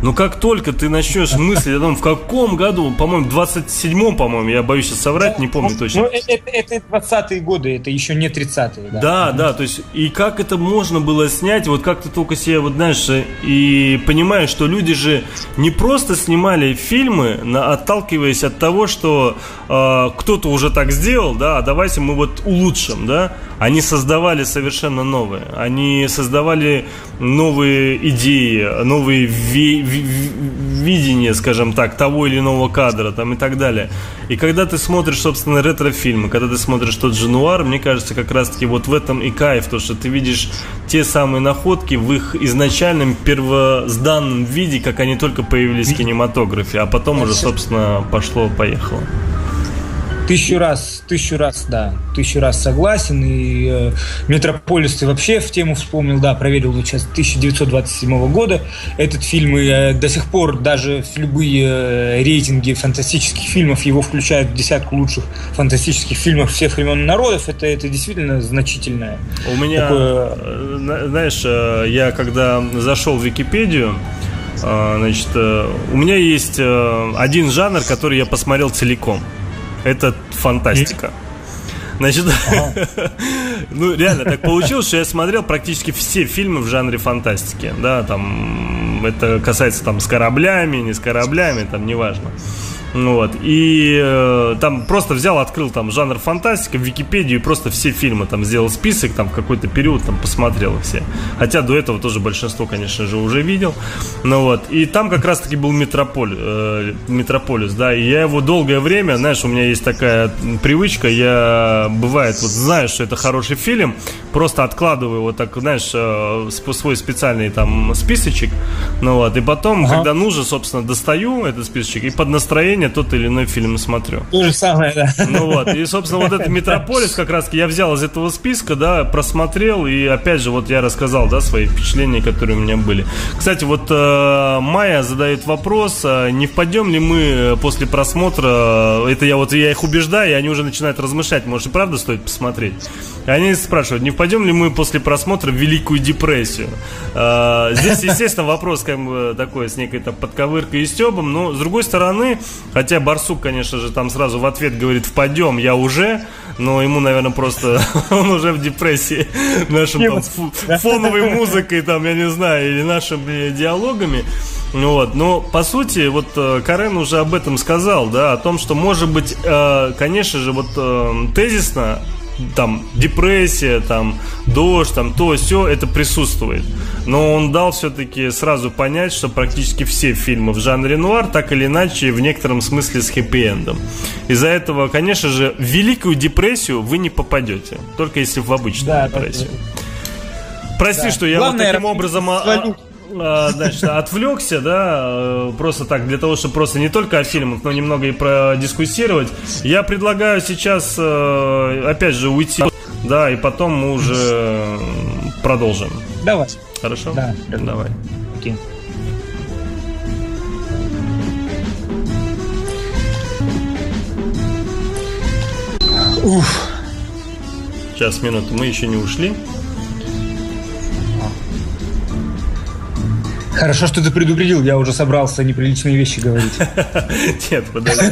но как только ты начнешь мыслить о том, в каком году, по-моему, 27-м, по-моему, я боюсь сейчас соврать, не помню ну, точно. Ну, это, это 20-е годы, это еще не 30-е. Да. да, да, то есть, и как это можно было снять, вот как ты только себе, вот знаешь, и понимаешь, что люди же не просто снимали фильмы, отталкиваясь от того, что э, кто-то уже так сделал, да, а давайте мы вот улучшим, да, они создавали совершенно новые, они создавали новые идеи, новые ви видение, скажем так, того или иного кадра там, и так далее. И когда ты смотришь, собственно, ретро-фильмы, когда ты смотришь тот же нуар, мне кажется, как раз-таки вот в этом и кайф, то, что ты видишь те самые находки в их изначальном первозданном виде, как они только появились в кинематографе, а потом уже, собственно, пошло-поехало. Тысячу раз, тысячу раз, да, тысячу раз согласен. И э, Метрополис ты вообще в тему вспомнил, да, проверил вот сейчас 1927 года этот фильм. И э, до сих пор даже в любые э, рейтинги фантастических фильмов его включают в десятку лучших фантастических фильмов всех времен народов. Это, это действительно значительное. У меня, такое... Э, знаешь, э, я когда зашел в Википедию, Значит, у меня есть один жанр, который я посмотрел целиком. Это фантастика. Значит, ну реально так получилось, что я смотрел практически все фильмы в жанре фантастики, да, там это касается там с кораблями, не с кораблями, там неважно. Ну вот. И э, там просто взял, открыл там жанр фантастика в Википедию и просто все фильмы там сделал список, там какой-то период там посмотрел все. Хотя до этого тоже большинство, конечно же, уже видел. Ну вот. И там как раз-таки был Метрополь, э, Метрополис, да. И я его долгое время, знаешь, у меня есть такая привычка, я бывает, вот знаю, что это хороший фильм, просто откладываю вот так, знаешь, э, свой специальный там списочек. Ну вот. И потом, ага. когда нужно, собственно, достаю этот списочек и под настроение настроение тот или иной фильм смотрю. То же самое, да. Ну вот, и, собственно, вот этот Метрополис как раз я взял из этого списка, да, просмотрел, и опять же, вот я рассказал, да, свои впечатления, которые у меня были. Кстати, вот э, Майя задает вопрос, а не впадем ли мы после просмотра, это я вот, я их убеждаю, и они уже начинают размышлять, может и правда стоит посмотреть. Они спрашивают, не впадем ли мы после просмотра в Великую депрессию? Э, здесь, естественно, вопрос как бы такой, с некой там подковыркой и стебом, но, с другой стороны, Хотя Барсук, конечно же, там сразу в ответ говорит «впадем, я уже», но ему, наверное, просто он уже в депрессии нашим там, фоновой музыкой, там, я не знаю, или нашими диалогами. Вот, но по сути, вот э, Карен уже об этом сказал, да, о том, что может быть, э, конечно же, вот э, тезисно там депрессия, там дождь, там то, все, это присутствует. Но он дал все-таки сразу понять, что практически все фильмы в жанре нуар так или иначе в некотором смысле с хэппи-эндом. Из-за этого, конечно же, в великую депрессию вы не попадете, только если в обычную да, депрессию. Да, да. Прости, да. что я Главное, вот таким образом... А, а, значит, отвлекся, да, э, просто так, для того, чтобы просто не только о фильмах, но немного и продискуссировать, я предлагаю сейчас, э, опять же, уйти, да, и потом мы уже продолжим. Давай. Хорошо? Да. Давай. Окей. Уф. Сейчас, минуту, мы еще не ушли. Хорошо, что ты предупредил, я уже собрался неприличные вещи говорить. Нет, подожди.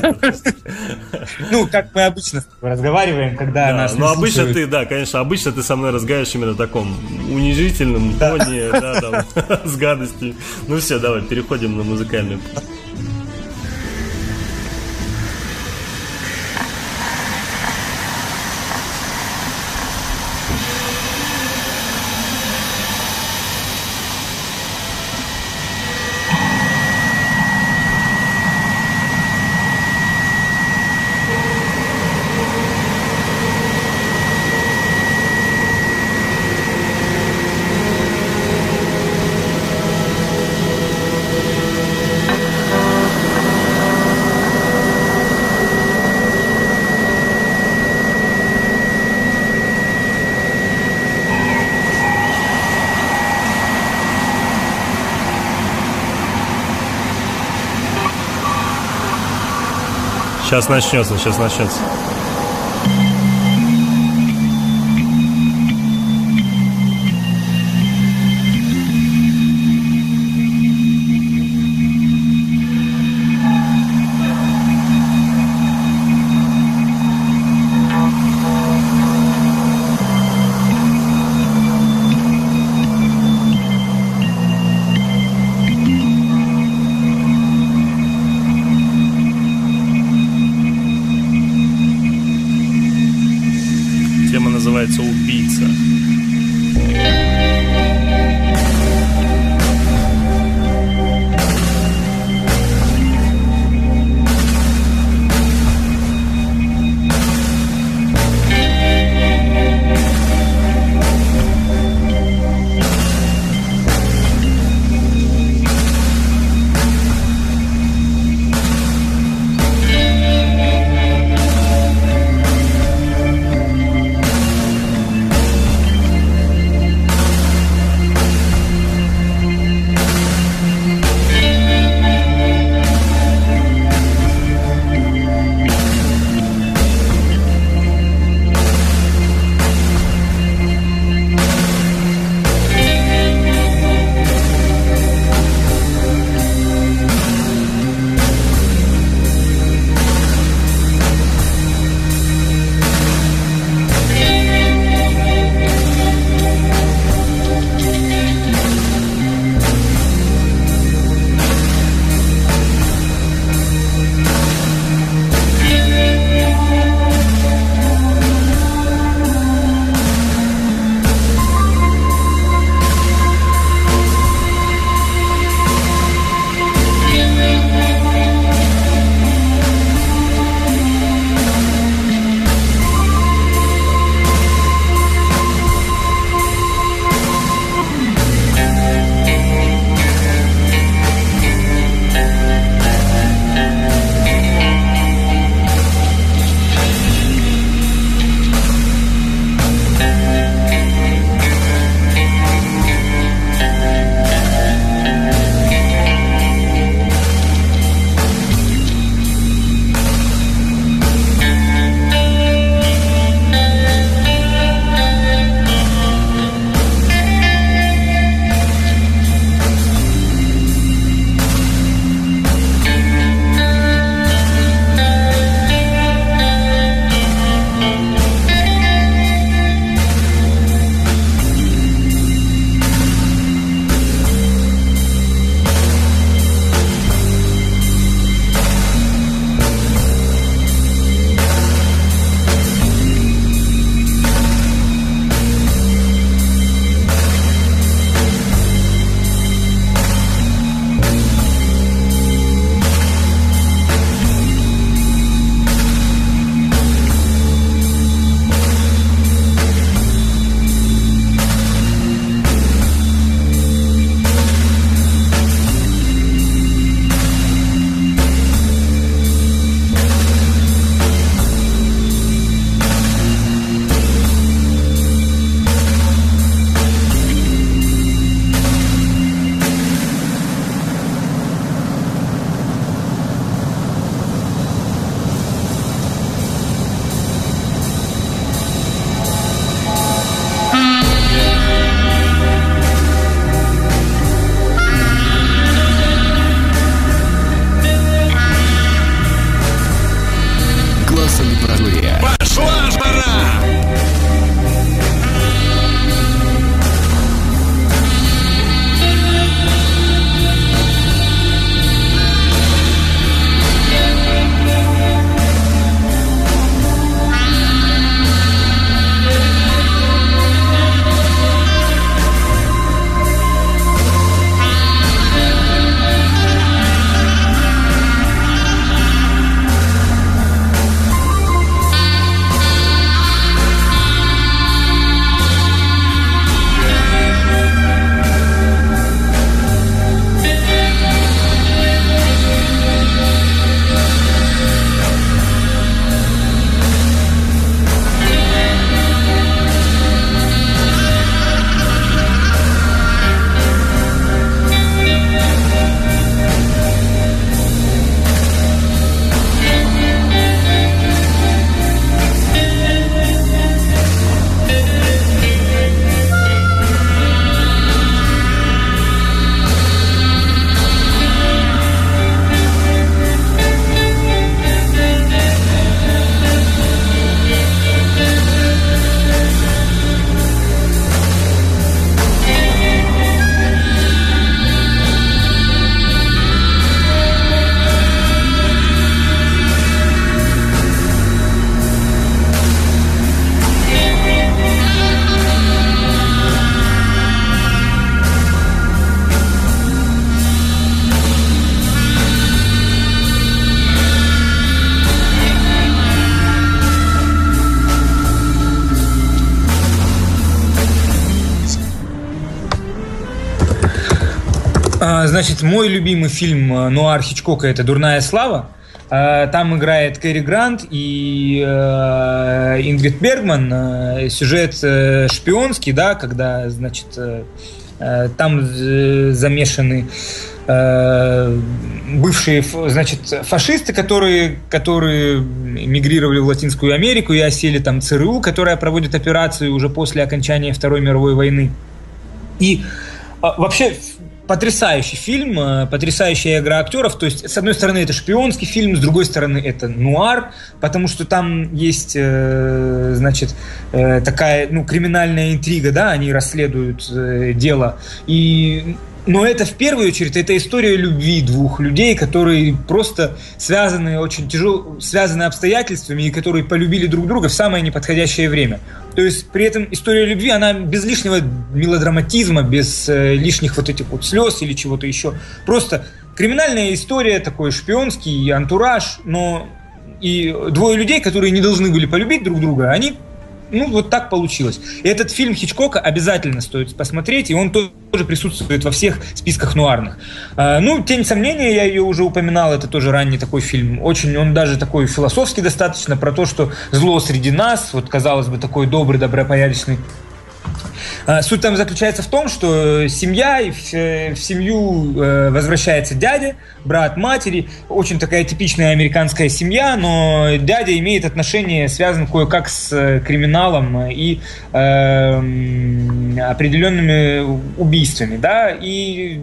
Ну, как мы обычно разговариваем, когда Да, нас ну обычно ты, да, конечно, обычно ты со мной разговариваешь именно в таком унижительном тоне, да, там, с гадостью. Ну все, давай, переходим на музыкальную. Сейчас начнется, сейчас начнется. Значит, мой любимый фильм э, Нуар Хичкока это «Дурная слава». Э, там играет Кэрри Грант и э, Ингрид Бергман. Э, сюжет э, шпионский, да, когда, значит, э, там замешаны бывшие, значит, фашисты, которые, которые мигрировали в Латинскую Америку и осели там ЦРУ, которая проводит операцию уже после окончания Второй мировой войны. И вообще потрясающий фильм, э, потрясающая игра актеров. То есть, с одной стороны, это шпионский фильм, с другой стороны, это нуар, потому что там есть, э, значит, э, такая, ну, криминальная интрига, да, они расследуют дело. И но это в первую очередь это история любви двух людей, которые просто связаны очень тяжело, связаны обстоятельствами и которые полюбили друг друга в самое неподходящее время. То есть при этом история любви, она без лишнего мелодраматизма, без э, лишних вот этих вот слез или чего-то еще. Просто криминальная история, такой шпионский антураж, но и двое людей, которые не должны были полюбить друг друга, они ну, вот так получилось. И этот фильм Хичкока обязательно стоит посмотреть, и он тоже присутствует во всех списках нуарных. А, ну, «Тень сомнения», я ее уже упоминал, это тоже ранний такой фильм. Очень, он даже такой философский достаточно, про то, что зло среди нас, вот, казалось бы, такой добрый, добропорядочный суть там заключается в том, что семья, и в, в семью э, возвращается дядя, брат матери. Очень такая типичная американская семья, но дядя имеет отношение, связанное кое-как с э, криминалом и э, определенными убийствами. Да? И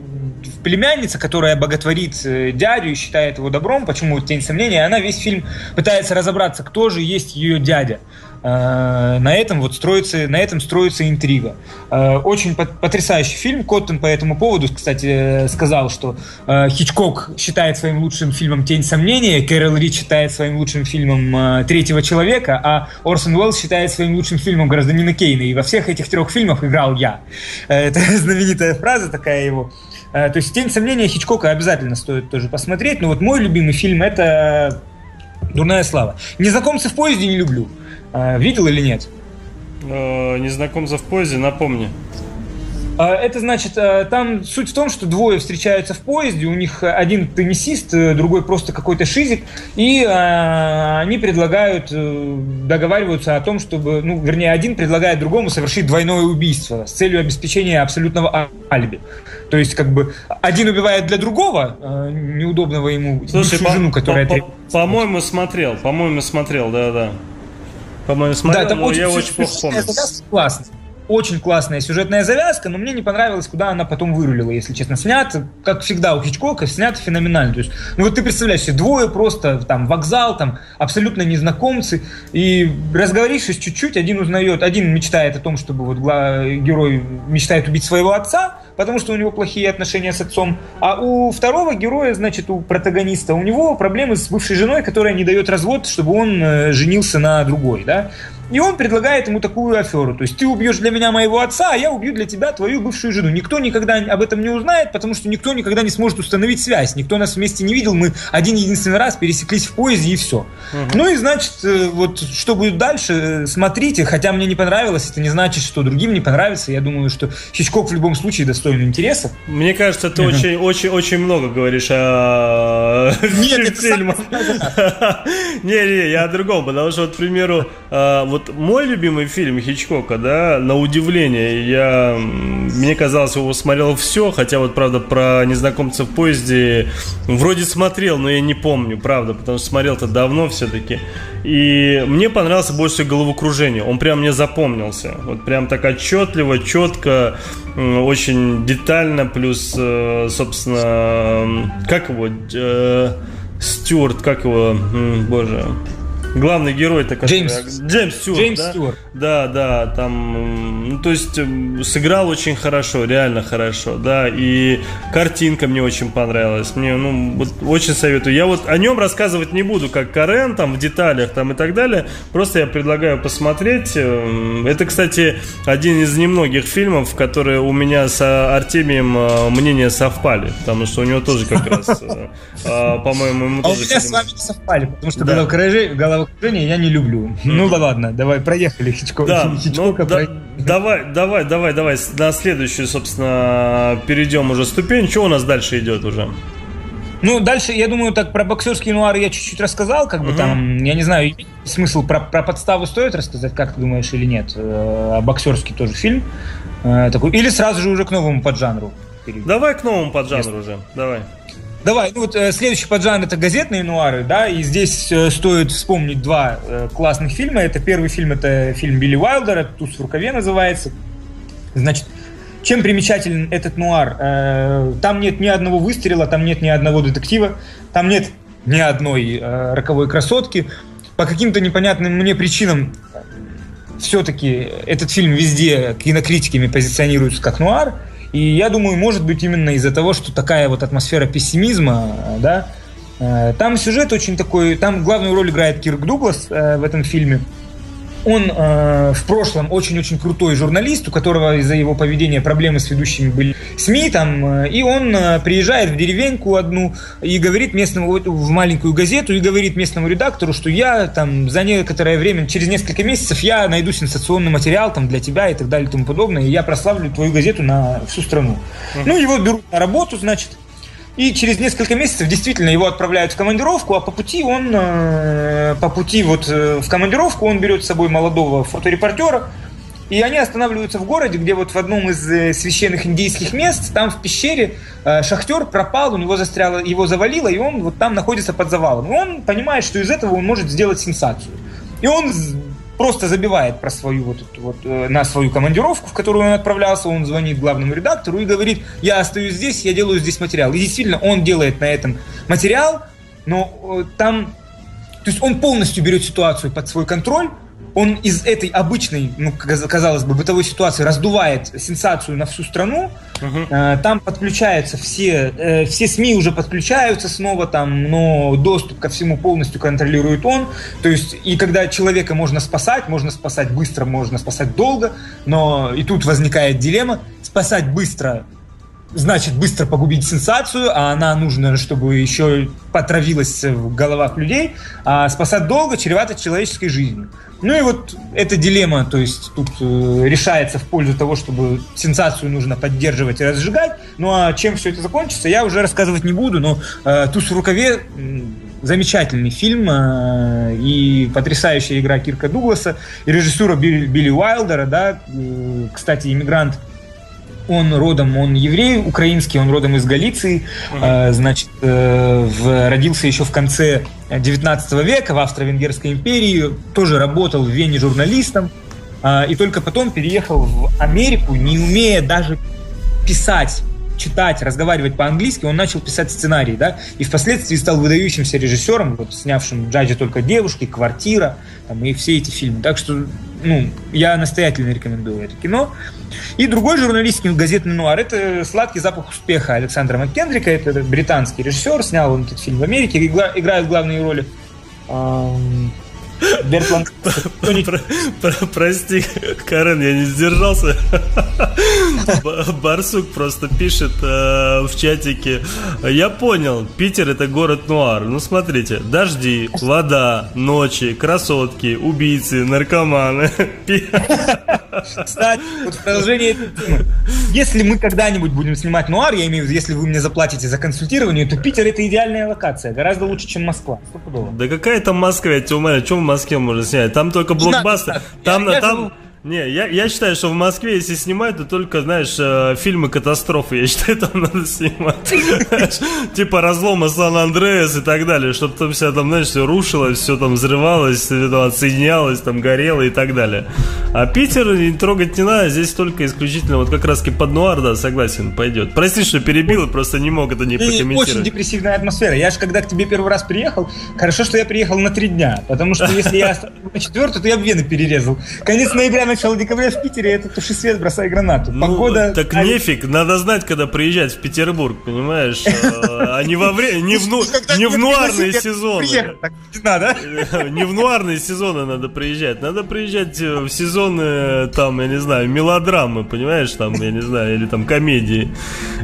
племянница, которая боготворит э, дядю и считает его добром, почему тень сомнения, она весь фильм пытается разобраться, кто же есть ее дядя. Э, на этом вот строится, на этом строится интрига. Э, очень потрясающий фильм. Коттон по этому поводу, кстати, сказал, что э, Хичкок считает своим лучшим фильмом «Тень сомнения», Кэрол Рич считает своим лучшим фильмом «Третьего человека», а Орсон Уэллс считает своим лучшим фильмом «Гражданина Кейна». И во всех этих трех фильмах играл я. Это знаменитая фраза такая его. То есть «Тень сомнения» Хичкока обязательно стоит тоже посмотреть. Но вот мой любимый фильм – это «Дурная слава». «Незнакомцы в поезде» не люблю. А, видел или нет? Э, незнакомца в поезде, напомни. А, это значит, э, там суть в том, что двое встречаются в поезде, у них один теннисист, э, другой просто какой-то шизик, и они предлагают, договариваются о том, чтобы, ну, вернее, один предлагает другому совершить двойное убийство с целью обеспечения абсолютного алиби. То есть, как бы, один убивает для другого, неудобного ему Слушай, жену, которая... По, по, по-моему, смотрел, по-моему, смотрел, да-да. По-моему, смотрел, да, но очень, я очень плохо помню. Классно очень классная сюжетная завязка, но мне не понравилось, куда она потом вырулила, если честно. Снят, как всегда у Хичкока, снят феноменально. То есть, ну вот ты представляешь себе, двое просто, там, вокзал, там, абсолютно незнакомцы, и разговорившись чуть-чуть, один узнает, один мечтает о том, чтобы вот герой мечтает убить своего отца, потому что у него плохие отношения с отцом, а у второго героя, значит, у протагониста, у него проблемы с бывшей женой, которая не дает развод, чтобы он э, женился на другой, да. И он предлагает ему такую аферу. То есть ты убьешь для меня моего отца, а я убью для тебя твою бывшую жену. Никто никогда об этом не узнает, потому что никто никогда не сможет установить связь. Никто нас вместе не видел. Мы один единственный раз пересеклись в поезде и все. Угу. Ну и значит, э, вот что будет дальше, э, смотрите. Хотя мне не понравилось, это не значит, что другим не понравится. Я думаю, что Хичкок в любом случае достоин интереса. Мне кажется, ты очень, очень, очень много говоришь о фильмах. Не, не, я о другом, потому что, вот, к примеру, э, вот вот мой любимый фильм Хичкока, да, на удивление, я, мне казалось, его смотрел все, хотя вот, правда, про незнакомцев в поезде вроде смотрел, но я не помню, правда, потому что смотрел-то давно все-таки. И мне понравился больше головокружение, он прям мне запомнился, вот прям так отчетливо, четко, очень детально, плюс, э, собственно, как его, э, Стюарт, как его, боже, главный герой такой. Джеймс. Джеймс Стюарт. Джеймс да? Стюарт. Да, да, там, ну, то есть сыграл очень хорошо, реально хорошо, да, и картинка мне очень понравилась, мне, ну, вот очень советую. Я вот о нем рассказывать не буду, как Карен, там, в деталях, там, и так далее, просто я предлагаю посмотреть. Эм, это, кстати, один из немногих фильмов, которые у меня с Артемием э, мнения совпали, потому что у него тоже как раз, э, э, по-моему, ему тоже... А у меня с вами не совпали, потому что головокружение головокружение я не люблю. Ну да ладно, давай, проехали Хичкок. Да, ну, да, давай, давай, давай, давай, на следующую, собственно, перейдем уже ступень. Что у нас дальше идет уже? Ну, дальше, я думаю, так про боксерские нуары я чуть-чуть рассказал, как бы там, я не знаю, смысл про, про подставу стоит рассказать, как ты думаешь, или нет? А боксерский тоже фильм э, такой. Или сразу же уже к новому поджанру? Давай к новому поджанру уже, давай. Давай, ну вот э, следующий поджанр это газетные нуары, да, и здесь э, стоит вспомнить два э, классных фильма. Это первый фильм, это фильм Билли Уайлдера, «Туз в рукаве» называется. Значит, чем примечателен этот нуар? Э, там нет ни одного выстрела, там нет ни одного детектива, там нет ни одной э, роковой красотки. По каким-то непонятным мне причинам все-таки этот фильм везде кинокритиками позиционируется как нуар – и я думаю, может быть, именно из-за того, что такая вот атмосфера пессимизма, да, э, там сюжет очень такой, там главную роль играет Кирк Дуглас э, в этом фильме. Он э, в прошлом очень-очень крутой журналист, у которого из-за его поведения проблемы с ведущими были СМИ, там, э, и он э, приезжает в деревеньку одну и говорит местному, в маленькую газету, и говорит местному редактору, что я там за некоторое время, через несколько месяцев я найду сенсационный материал там для тебя и так далее и тому подобное, и я прославлю твою газету на всю страну. Ну, его берут на работу, значит, и через несколько месяцев действительно его отправляют в командировку, а по пути он, э, по пути вот э, в командировку он берет с собой молодого фоторепортера, и они останавливаются в городе, где вот в одном из э, священных индийских мест, там в пещере, шахтер пропал, у него застряло, его завалило, и он вот там находится под завалом. И он понимает, что из этого он может сделать сенсацию. И он просто забивает про свою вот, вот э, на свою командировку, в которую он отправлялся, он звонит главному редактору и говорит, я остаюсь здесь, я делаю здесь материал. И действительно, он делает на этом материал, но э, там, то есть он полностью берет ситуацию под свой контроль, он из этой обычной, ну, казалось бы, бытовой ситуации раздувает сенсацию на всю страну. Uh-huh. Там подключаются все, э, все СМИ уже подключаются снова там, но доступ ко всему полностью контролирует он. То есть, и когда человека можно спасать, можно спасать быстро, можно спасать долго, но и тут возникает дилемма, спасать быстро значит быстро погубить сенсацию, а она нужна, чтобы еще потравилась в головах людей, а спасать долго чревато человеческой жизнью. Ну и вот эта дилемма, то есть тут э, решается в пользу того, чтобы сенсацию нужно поддерживать и разжигать. Ну а чем все это закончится, я уже рассказывать не буду, но э, «Туз в рукаве» замечательный фильм э, и потрясающая игра Кирка Дугласа и режиссура Билли, Билли Уайлдера, да, э, кстати, иммигрант он родом, он еврей украинский, он родом из Галиции, uh-huh. значит, э, в, родился еще в конце 19 века в Австро-Венгерской империи, тоже работал в Вене журналистом, э, и только потом переехал в Америку, не умея даже писать читать, разговаривать по-английски, он начал писать сценарий, да, и впоследствии стал выдающимся режиссером, вот, снявшим «Джаджи только девушки», «Квартира», там, и все эти фильмы. Так что, ну, я настоятельно рекомендую это кино. И другой журналистский газетный нуар – это «Сладкий запах успеха» Александра Маккендрика, это британский режиссер, снял он этот фильм в Америке, играет главные роли Бертланд. Прости, Карен, я не сдержался. Барсук просто пишет э, в чатике. Я понял, Питер это город нуар. Ну смотрите, дожди, вода, ночи, красотки, убийцы, наркоманы. Кстати, вот в продолжение если мы когда-нибудь будем снимать нуар, я имею в виду, если вы мне заплатите за консультирование, то Питер это идеальная локация, гораздо лучше, чем Москва. Да какая там Москва, я тебя умоляю, что в Москве можно снять? Там только блокбастер. Там, я, там, я не, я, я считаю, что в Москве, если снимать, то только, знаешь, э, фильмы катастрофы, я считаю, там надо снимать. Типа разлома Сан-Андреас и так далее, чтобы там все там, знаешь, все рушилось, все там взрывалось, отсоединялось, там горело и так далее. А Питер трогать не надо, здесь только исключительно вот как раз под нуар, да, согласен, пойдет. Прости, что перебил, просто не мог это не прокомментировать. Очень депрессивная атмосфера. Я же когда к тебе первый раз приехал, хорошо, что я приехал на три дня, потому что если я на четвертый, то я бы вены перерезал. Конец ноября начало декабря в Питере, это туши свет, бросай гранату. Ну, Погода... Так а... нефиг, надо знать, когда приезжать в Петербург, понимаешь? А, а не во время, не в, ну, не в нуарные сезоны. Не в нуарные сезоны надо приезжать. Надо приезжать э, в сезоны, там, я не знаю, мелодрамы, понимаешь, там, я не знаю, или там комедии.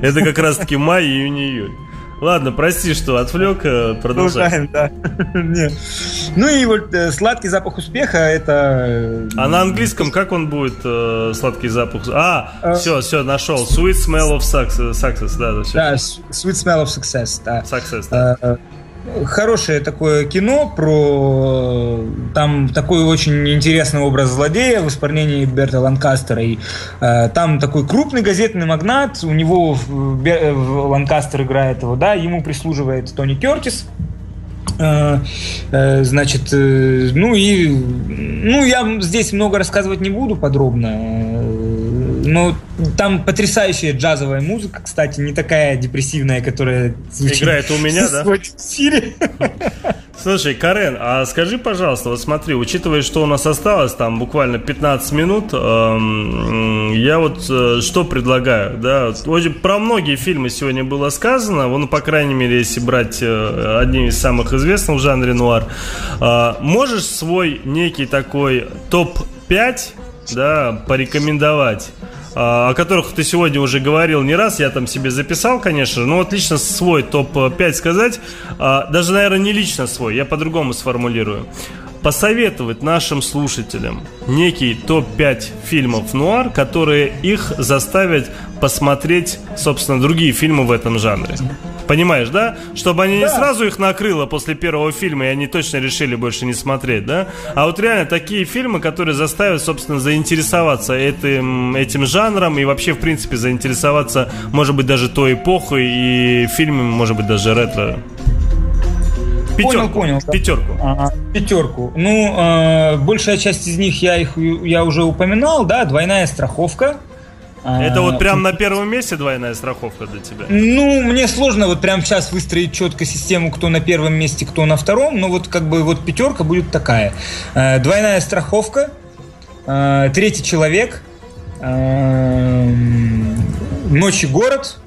Это как раз-таки май, июнь, июль. Ладно, прости, что отвлек, э, продолжаем. да. ну и вот э, сладкий запах успеха это. Э, а на английском как он будет э, сладкий запах? А, э, все, все, нашел. Sweet smell of success, success да, да, все. Да, sweet smell of success, да. Success, да. Э, хорошее такое кино про там такой очень интересный образ злодея в исполнении Берта Ланкастера. И, э, там такой крупный газетный магнат, у него в, в Ланкастер играет его, да, ему прислуживает Тони Кертис. Э, э, значит, э, ну и ну я здесь много рассказывать не буду подробно ну, там потрясающая джазовая музыка, кстати, не такая депрессивная, которая звучит Играет у меня, да? Слушай, Карен, а скажи, пожалуйста, вот смотри, учитывая, что у нас осталось там буквально 15 минут, эм, я вот э, что предлагаю, да, очень, про многие фильмы сегодня было сказано, ну, по крайней мере, если брать э, одним из самых известных в жанре нуар, э, можешь свой некий такой топ-5, да, порекомендовать? А, о которых ты сегодня уже говорил не раз, я там себе записал, конечно, но вот лично свой топ-5 сказать, а, даже, наверное, не лично свой, я по-другому сформулирую. Посоветовать нашим слушателям некий топ-5 фильмов нуар, которые их заставят посмотреть, собственно, другие фильмы в этом жанре. Понимаешь, да? Чтобы они да. не сразу их накрыло после первого фильма, и они точно решили больше не смотреть, да? А вот реально такие фильмы, которые заставят, собственно, заинтересоваться этим, этим жанром и вообще, в принципе, заинтересоваться, может быть, даже той эпохой и фильмами, может быть, даже ретро. Пятерку. Понял, понял. Пятерку. Ага, пятерку. Ну, э, большая часть из них я их я уже упоминал, да, двойная страховка. Это вот прям на первом месте двойная страховка для тебя? Ну, мне сложно вот прям сейчас выстроить четко систему, кто на первом месте, кто на втором, но вот как бы вот пятерка будет такая. Э, двойная страховка, э, третий человек, э, Ночи город,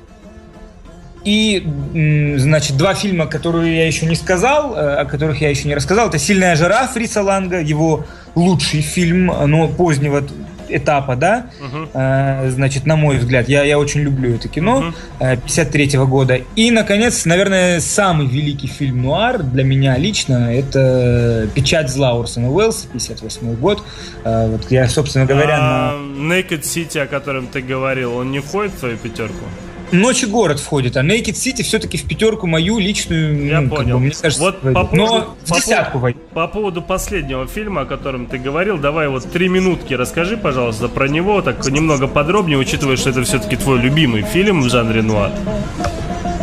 и, значит, два фильма, которые я еще не сказал, о которых я еще не рассказал, это «Сильная жара» Фрица Ланга, его лучший фильм, но позднего этапа, да, э, значит, на мой взгляд, я, я очень люблю это кино, э, 53 года. И, наконец, наверное, самый великий фильм нуар для меня лично, это «Печать зла» Орсона Уэллса, 58 год. Э, вот я, собственно говоря, а, на... Naked City, о котором ты говорил, он не входит в твою пятерку? Ночи город входит, а Naked City все-таки в пятерку мою личную. Я ну, понял. Как бы, мне кажется, вот по поводу, Но в десятку по, по поводу последнего фильма, о котором ты говорил, давай вот три минутки расскажи, пожалуйста, про него, так немного подробнее, учитывая, что это все-таки твой любимый фильм в жанре нуар.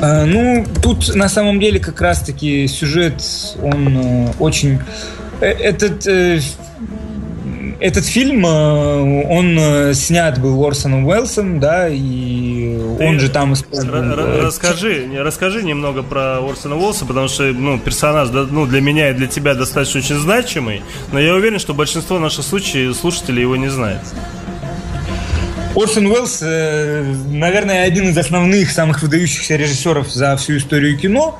А, ну, тут на самом деле как раз-таки сюжет, он э, очень... Э, этот э, этот фильм, э, он э, снят был Орсоном Уэллсом, да, и Ты он же там использовал... Э, расскажи, расскажи немного про Орсона Уэллса, потому что, ну, персонаж, ну, для меня и для тебя достаточно очень значимый, но я уверен, что большинство наших случаев, слушателей его не знает. Орсон Уэллс, наверное, один из основных, самых выдающихся режиссеров за всю историю кино.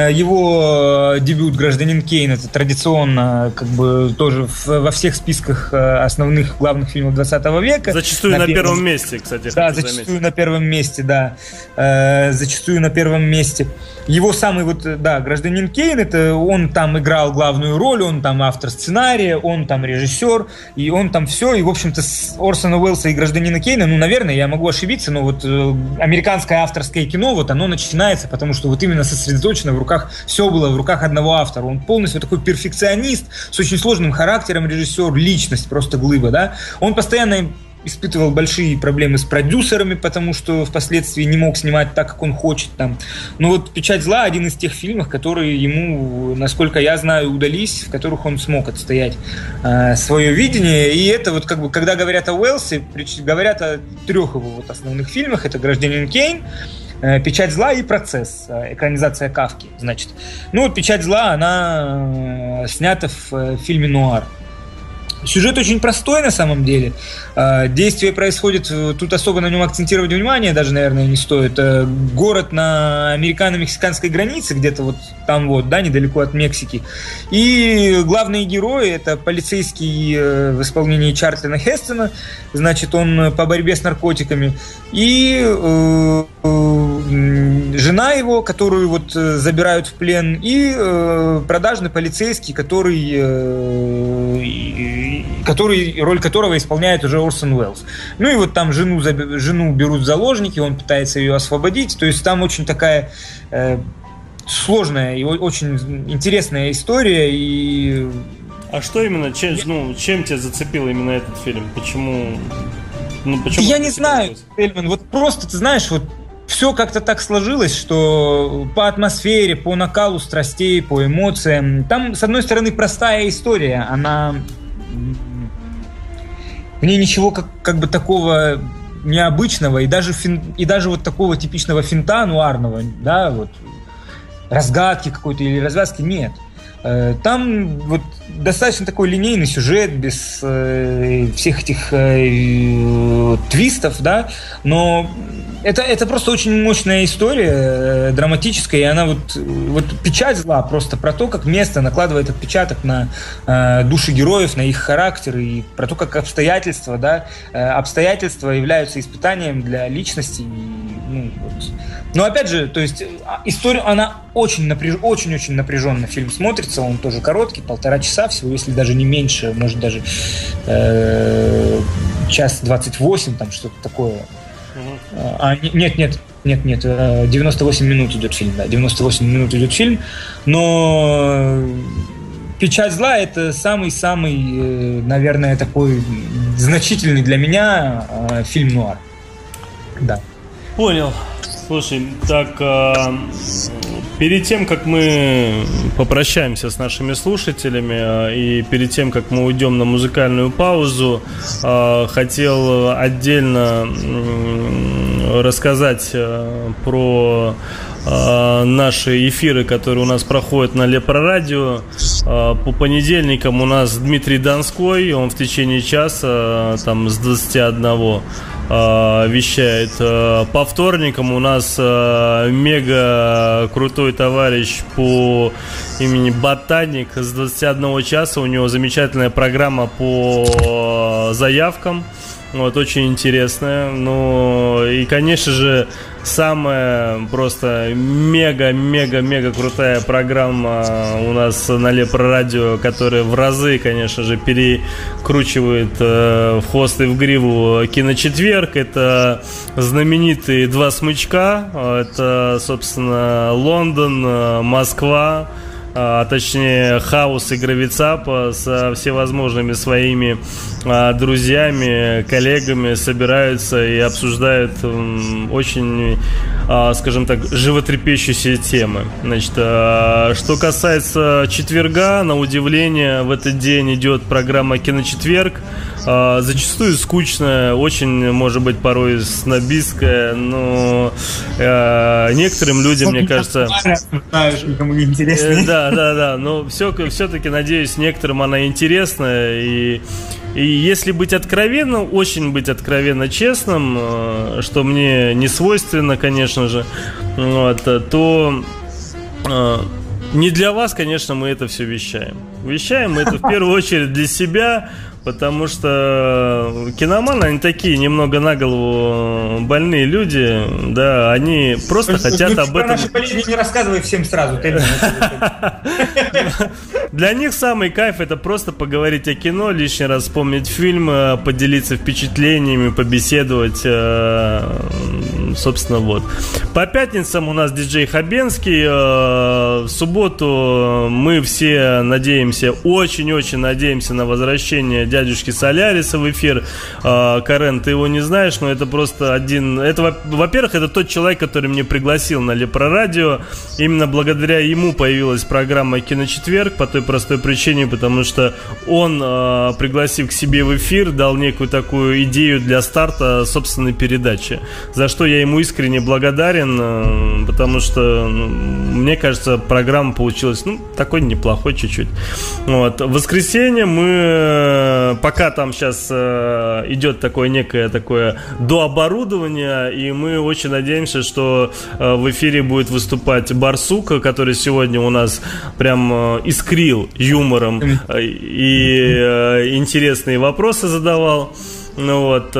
Э, его э, дебют «Гражданин Кейн» это традиционно как бы тоже во всех списках э, основных главных фильмов 20 века. Зачастую на, на первом, первом месте, кстати. Да, зачастую заметить. на первом месте, да. Зачастую на первом месте. Его самый вот, да, «Гражданин Кейн», это он там играл главную роль, он там автор сценария, он там режиссер, и он там все, и, в общем-то, с Орсона Уэллса и «Гражданина Кейна», ну, наверное, я могу ошибиться, но вот американское авторское кино, вот оно начинается, потому что вот именно сосредоточено в руках, все было в руках одного автора. Он полностью такой перфекционист с очень сложным характером, режиссер, личность просто глыба, да. Он постоянно испытывал большие проблемы с продюсерами, потому что впоследствии не мог снимать так, как он хочет там. Но вот «Печать зла» один из тех фильмов, которые ему, насколько я знаю, удались, в которых он смог отстоять э, свое видение. И это вот как бы, когда говорят о Уэлсе, говорят о трех его вот основных фильмах. Это «Гражданин Кейн», «Печать зла» и «Процесс», э, экранизация Кавки, значит. Ну, «Печать зла», она э, снята в фильме «Нуар». Сюжет очень простой на самом деле. Действие происходит, тут особо на нем акцентировать внимание даже, наверное, не стоит. Город на американо-мексиканской границе, где-то вот там вот, да, недалеко от Мексики. И главные герои это полицейский в исполнении Чарльтона Хестона, значит, он по борьбе с наркотиками. И жена его, которую вот э, забирают в плен, и э, продажный полицейский, который, э, который, роль которого исполняет уже Орсон Уэллс. Ну и вот там жену, жену берут в заложники, он пытается ее освободить, то есть там очень такая э, сложная и очень интересная история, и а что именно, чем, ну, чем тебя зацепил именно этот фильм? Почему? Ну, почему я не знаю, Эльман, вот просто, ты знаешь, вот все как-то так сложилось, что по атмосфере, по накалу страстей, по эмоциям, там, с одной стороны, простая история, она... В ней ничего как, как бы такого необычного и даже, фин, и даже вот такого типичного финта нуарного, да, вот разгадки какой-то или развязки нет. Э, там вот достаточно такой линейный сюжет, без э, всех этих э, твистов, да, но это, это просто очень мощная история, э, драматическая, и она вот, вот печать зла просто про то, как место накладывает отпечаток на э, души героев, на их характер, и про то, как обстоятельства, да, э, обстоятельства являются испытанием для личности. И, ну, вот. Но опять же, то есть а, история, она очень напряж, очень-очень напряженно фильм смотрится, он тоже короткий, полтора часа всего, если даже не меньше, может даже э, час 28, там что-то такое. А, нет, нет, нет, нет, 98 э, минут идет фильм, да, 98 минут идет фильм, но «Печать зла» — это самый-самый, э, наверное, такой значительный для меня э, фильм нуар. Да. Понял. Слушай, так, э, перед тем, как мы попрощаемся с нашими слушателями э, и перед тем, как мы уйдем на музыкальную паузу, э, хотел отдельно э, рассказать э, про наши эфиры, которые у нас проходят на Лепро Радио. Э, по понедельникам у нас Дмитрий Донской, он в течение часа, там с 21 э, вещает. Э, по вторникам у нас э, мега крутой товарищ по имени Ботаник с 21 часа. У него замечательная программа по заявкам. Вот, очень интересная. Ну, и, конечно же, самая просто мега-мега-мега крутая программа у нас на Лепро Радио, которая в разы, конечно же, перекручивает э, в хвост и в гриву киночетверг. Это знаменитые два смычка. Это, собственно, Лондон, э, Москва, а, точнее хаос и гравицапа со всевозможными своими а, друзьями, коллегами собираются и обсуждают очень, а, скажем так, животрепещущие темы. Значит, а, что касается четверга, на удивление в этот день идет программа «Киночетверг», а, зачастую скучная, очень, может быть, порой снобистская, но а, некоторым людям, мне кажется... Кому не интересно. Э, да, да, да, но все, все-таки, надеюсь, некоторым она интересна, и, и если быть откровенным, очень быть откровенно честным, э, что мне не свойственно, конечно же, вот, то э, не для вас, конечно, мы это все вещаем. Вещаем мы это в первую очередь для себя, Потому что киноманы, они такие немного на голову больные люди, да, они просто ну, хотят ну, об этом... Наши болезни не рассказывай всем сразу. Для них самый кайф это просто поговорить о кино, лишний раз вспомнить фильм, э, поделиться впечатлениями, побеседовать, э, собственно, вот. По пятницам у нас диджей Хабенский, э, в субботу мы все надеемся, очень-очень надеемся на возвращение дядюшки Соляриса в эфир. А, Карен, ты его не знаешь, но это просто один... Это, во-первых, это тот человек, который мне пригласил на Лепро Радио. Именно благодаря ему появилась программа «Киночетверг» по той простой причине, потому что он, а, пригласив к себе в эфир, дал некую такую идею для старта собственной передачи. За что я ему искренне благодарен, а, потому что, ну, мне кажется, программа получилась, ну, такой неплохой чуть-чуть. Вот. В воскресенье мы Э, пока там сейчас э, идет такое некое такое дооборудование, и мы очень надеемся, что э, в эфире будет выступать Барсука, который сегодня у нас прям искрил юмором и интересные вопросы задавал. Ну вот,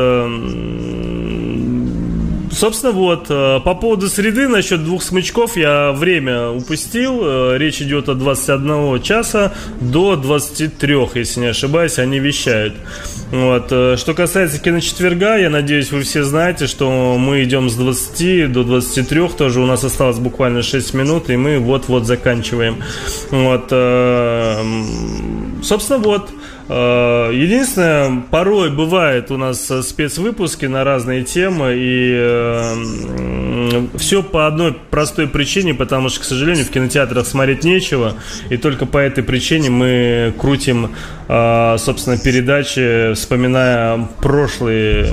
Собственно, вот, э, по поводу среды, насчет двух смычков я время упустил. Э, речь идет от 21 часа до 23, если не ошибаюсь, они вещают. Вот. Э, что касается киночетверга, я надеюсь, вы все знаете, что мы идем с 20 до 23, тоже у нас осталось буквально 6 минут, и мы вот-вот заканчиваем. Вот. Собственно, вот. Э, единственное, порой бывает у нас спецвыпуски на разные темы, и э, все по одной простой причине, потому что, к сожалению, в кинотеатрах смотреть нечего, и только по этой причине мы крутим, э, собственно, передачи, вспоминая прошлые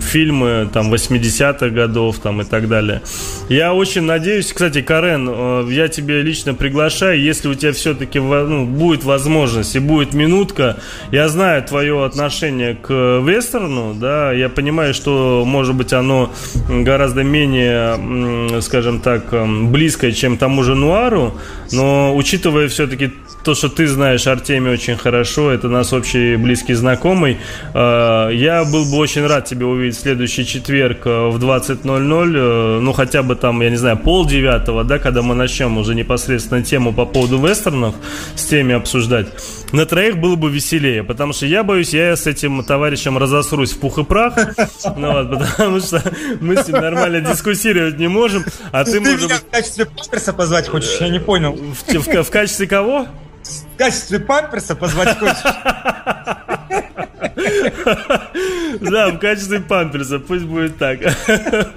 фильмы, там, 80-х годов, там, и так далее. Я очень надеюсь, кстати, Карен, я тебе лично приглашаю, если у тебя все-таки ну, будет возможность и будет минутка. Я знаю твое отношение к вестерну, да, я понимаю, что, может быть, оно гораздо менее, скажем так, близкое, чем тому же нуару, но учитывая все-таки то, что ты знаешь Артемия очень хорошо, это наш общий близкий знакомый. Э, я был бы очень рад тебя увидеть следующий четверг э, в 20.00, э, ну хотя бы там, я не знаю, пол девятого, да, когда мы начнем уже непосредственно тему по поводу вестернов с теми обсуждать. На троих было бы веселее, потому что я боюсь, я с этим товарищем разосрусь в пух и прах, ну, вот, потому что мы с ним нормально дискуссировать не можем, а ты, ты может меня в качестве памперса позвать хочешь? Я не понял. В, в, в качестве кого? В качестве памперса позвать хочешь? Да, в качестве памперса, пусть будет так.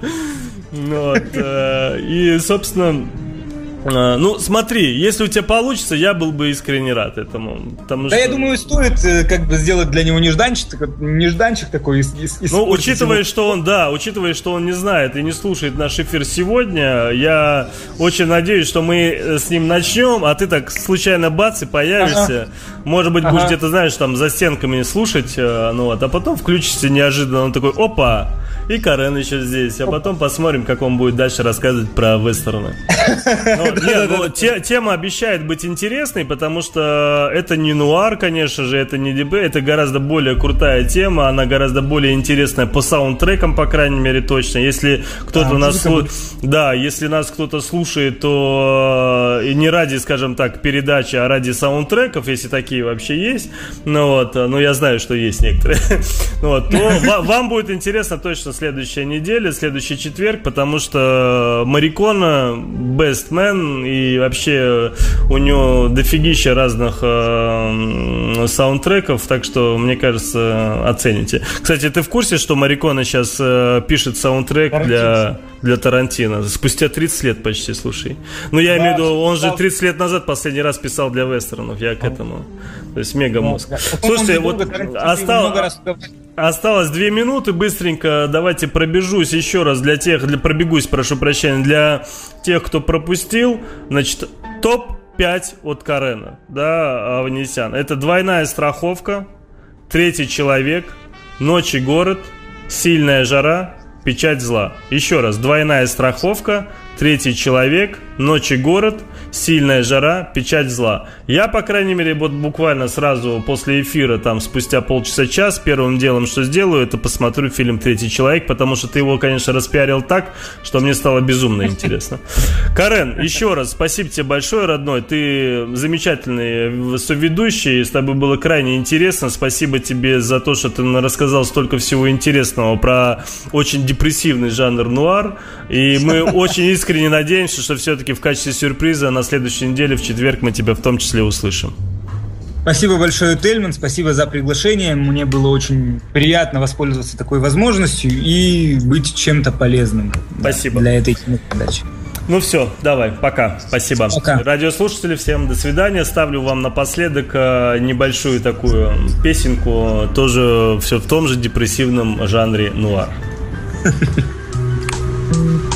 Вот. Э, и, собственно, ну, смотри, если у тебя получится, я был бы искренне рад этому. Потому да, что... я думаю, стоит э, как бы сделать для него нежданчик, нежданчик такой. Из, из, ну, учитывая, его. что он, да, учитывая, что он не знает и не слушает наш эфир сегодня, я очень надеюсь, что мы э, с ним начнем, а ты так случайно бац и появишься. Ага. Может быть, ага. будешь где-то, знаешь, там за стенками слушать, э, ну вот, а потом включишься неожиданно, он такой, опа, и Карен еще здесь, а потом посмотрим, как он будет дальше рассказывать про вестерны. Ну, тема обещает быть интересной, потому что это не нуар, конечно же, это не ДБ, это гораздо более крутая тема, она гораздо более интересная по саундтрекам, по крайней мере, точно. Если кто-то а, нас слушает, да, если нас кто-то слушает, то э, не ради, скажем так, передачи, а ради саундтреков, если такие вообще есть, ну вот, ну я знаю, что есть некоторые, ну вот, то вам будет интересно точно следующая неделя, следующий четверг, потому что Марикона Man и вообще у него дофигища разных э, саундтреков, так что, мне кажется, оцените. Кстати, ты в курсе, что Марикона сейчас э, пишет саундтрек для, для Тарантино? Спустя 30 лет почти, слушай. Ну, я да, имею в виду, он же 30 лет назад последний раз писал для вестернов, я к этому. То есть мега мозг. Да, да. Слушайте, вот осталось... Осталось две минуты, быстренько давайте пробежусь еще раз для тех, для пробегусь, прошу прощения, для тех, кто пропустил. Значит, топ-5 от Карена, да, Аванесян. Это двойная страховка, третий человек, ночи город, сильная жара, печать зла. Еще раз, двойная страховка, третий человек, ночи город – сильная жара, печать зла. Я, по крайней мере, вот буквально сразу после эфира, там, спустя полчаса-час, первым делом, что сделаю, это посмотрю фильм «Третий человек», потому что ты его, конечно, распиарил так, что мне стало безумно интересно. Карен, еще раз спасибо тебе большое, родной. Ты замечательный соведущий, с тобой было крайне интересно. Спасибо тебе за то, что ты рассказал столько всего интересного про очень депрессивный жанр нуар. И мы очень искренне надеемся, что все-таки в качестве сюрприза на следующей неделе, в четверг, мы тебя в том числе услышим. Спасибо большое, Тельман, спасибо за приглашение. Мне было очень приятно воспользоваться такой возможностью и быть чем-то полезным спасибо. для этой передачи. Ну все, давай, пока. Спасибо. Пока. Радиослушатели, всем до свидания. Ставлю вам напоследок э, небольшую такую песенку, тоже все в том же депрессивном жанре нуар.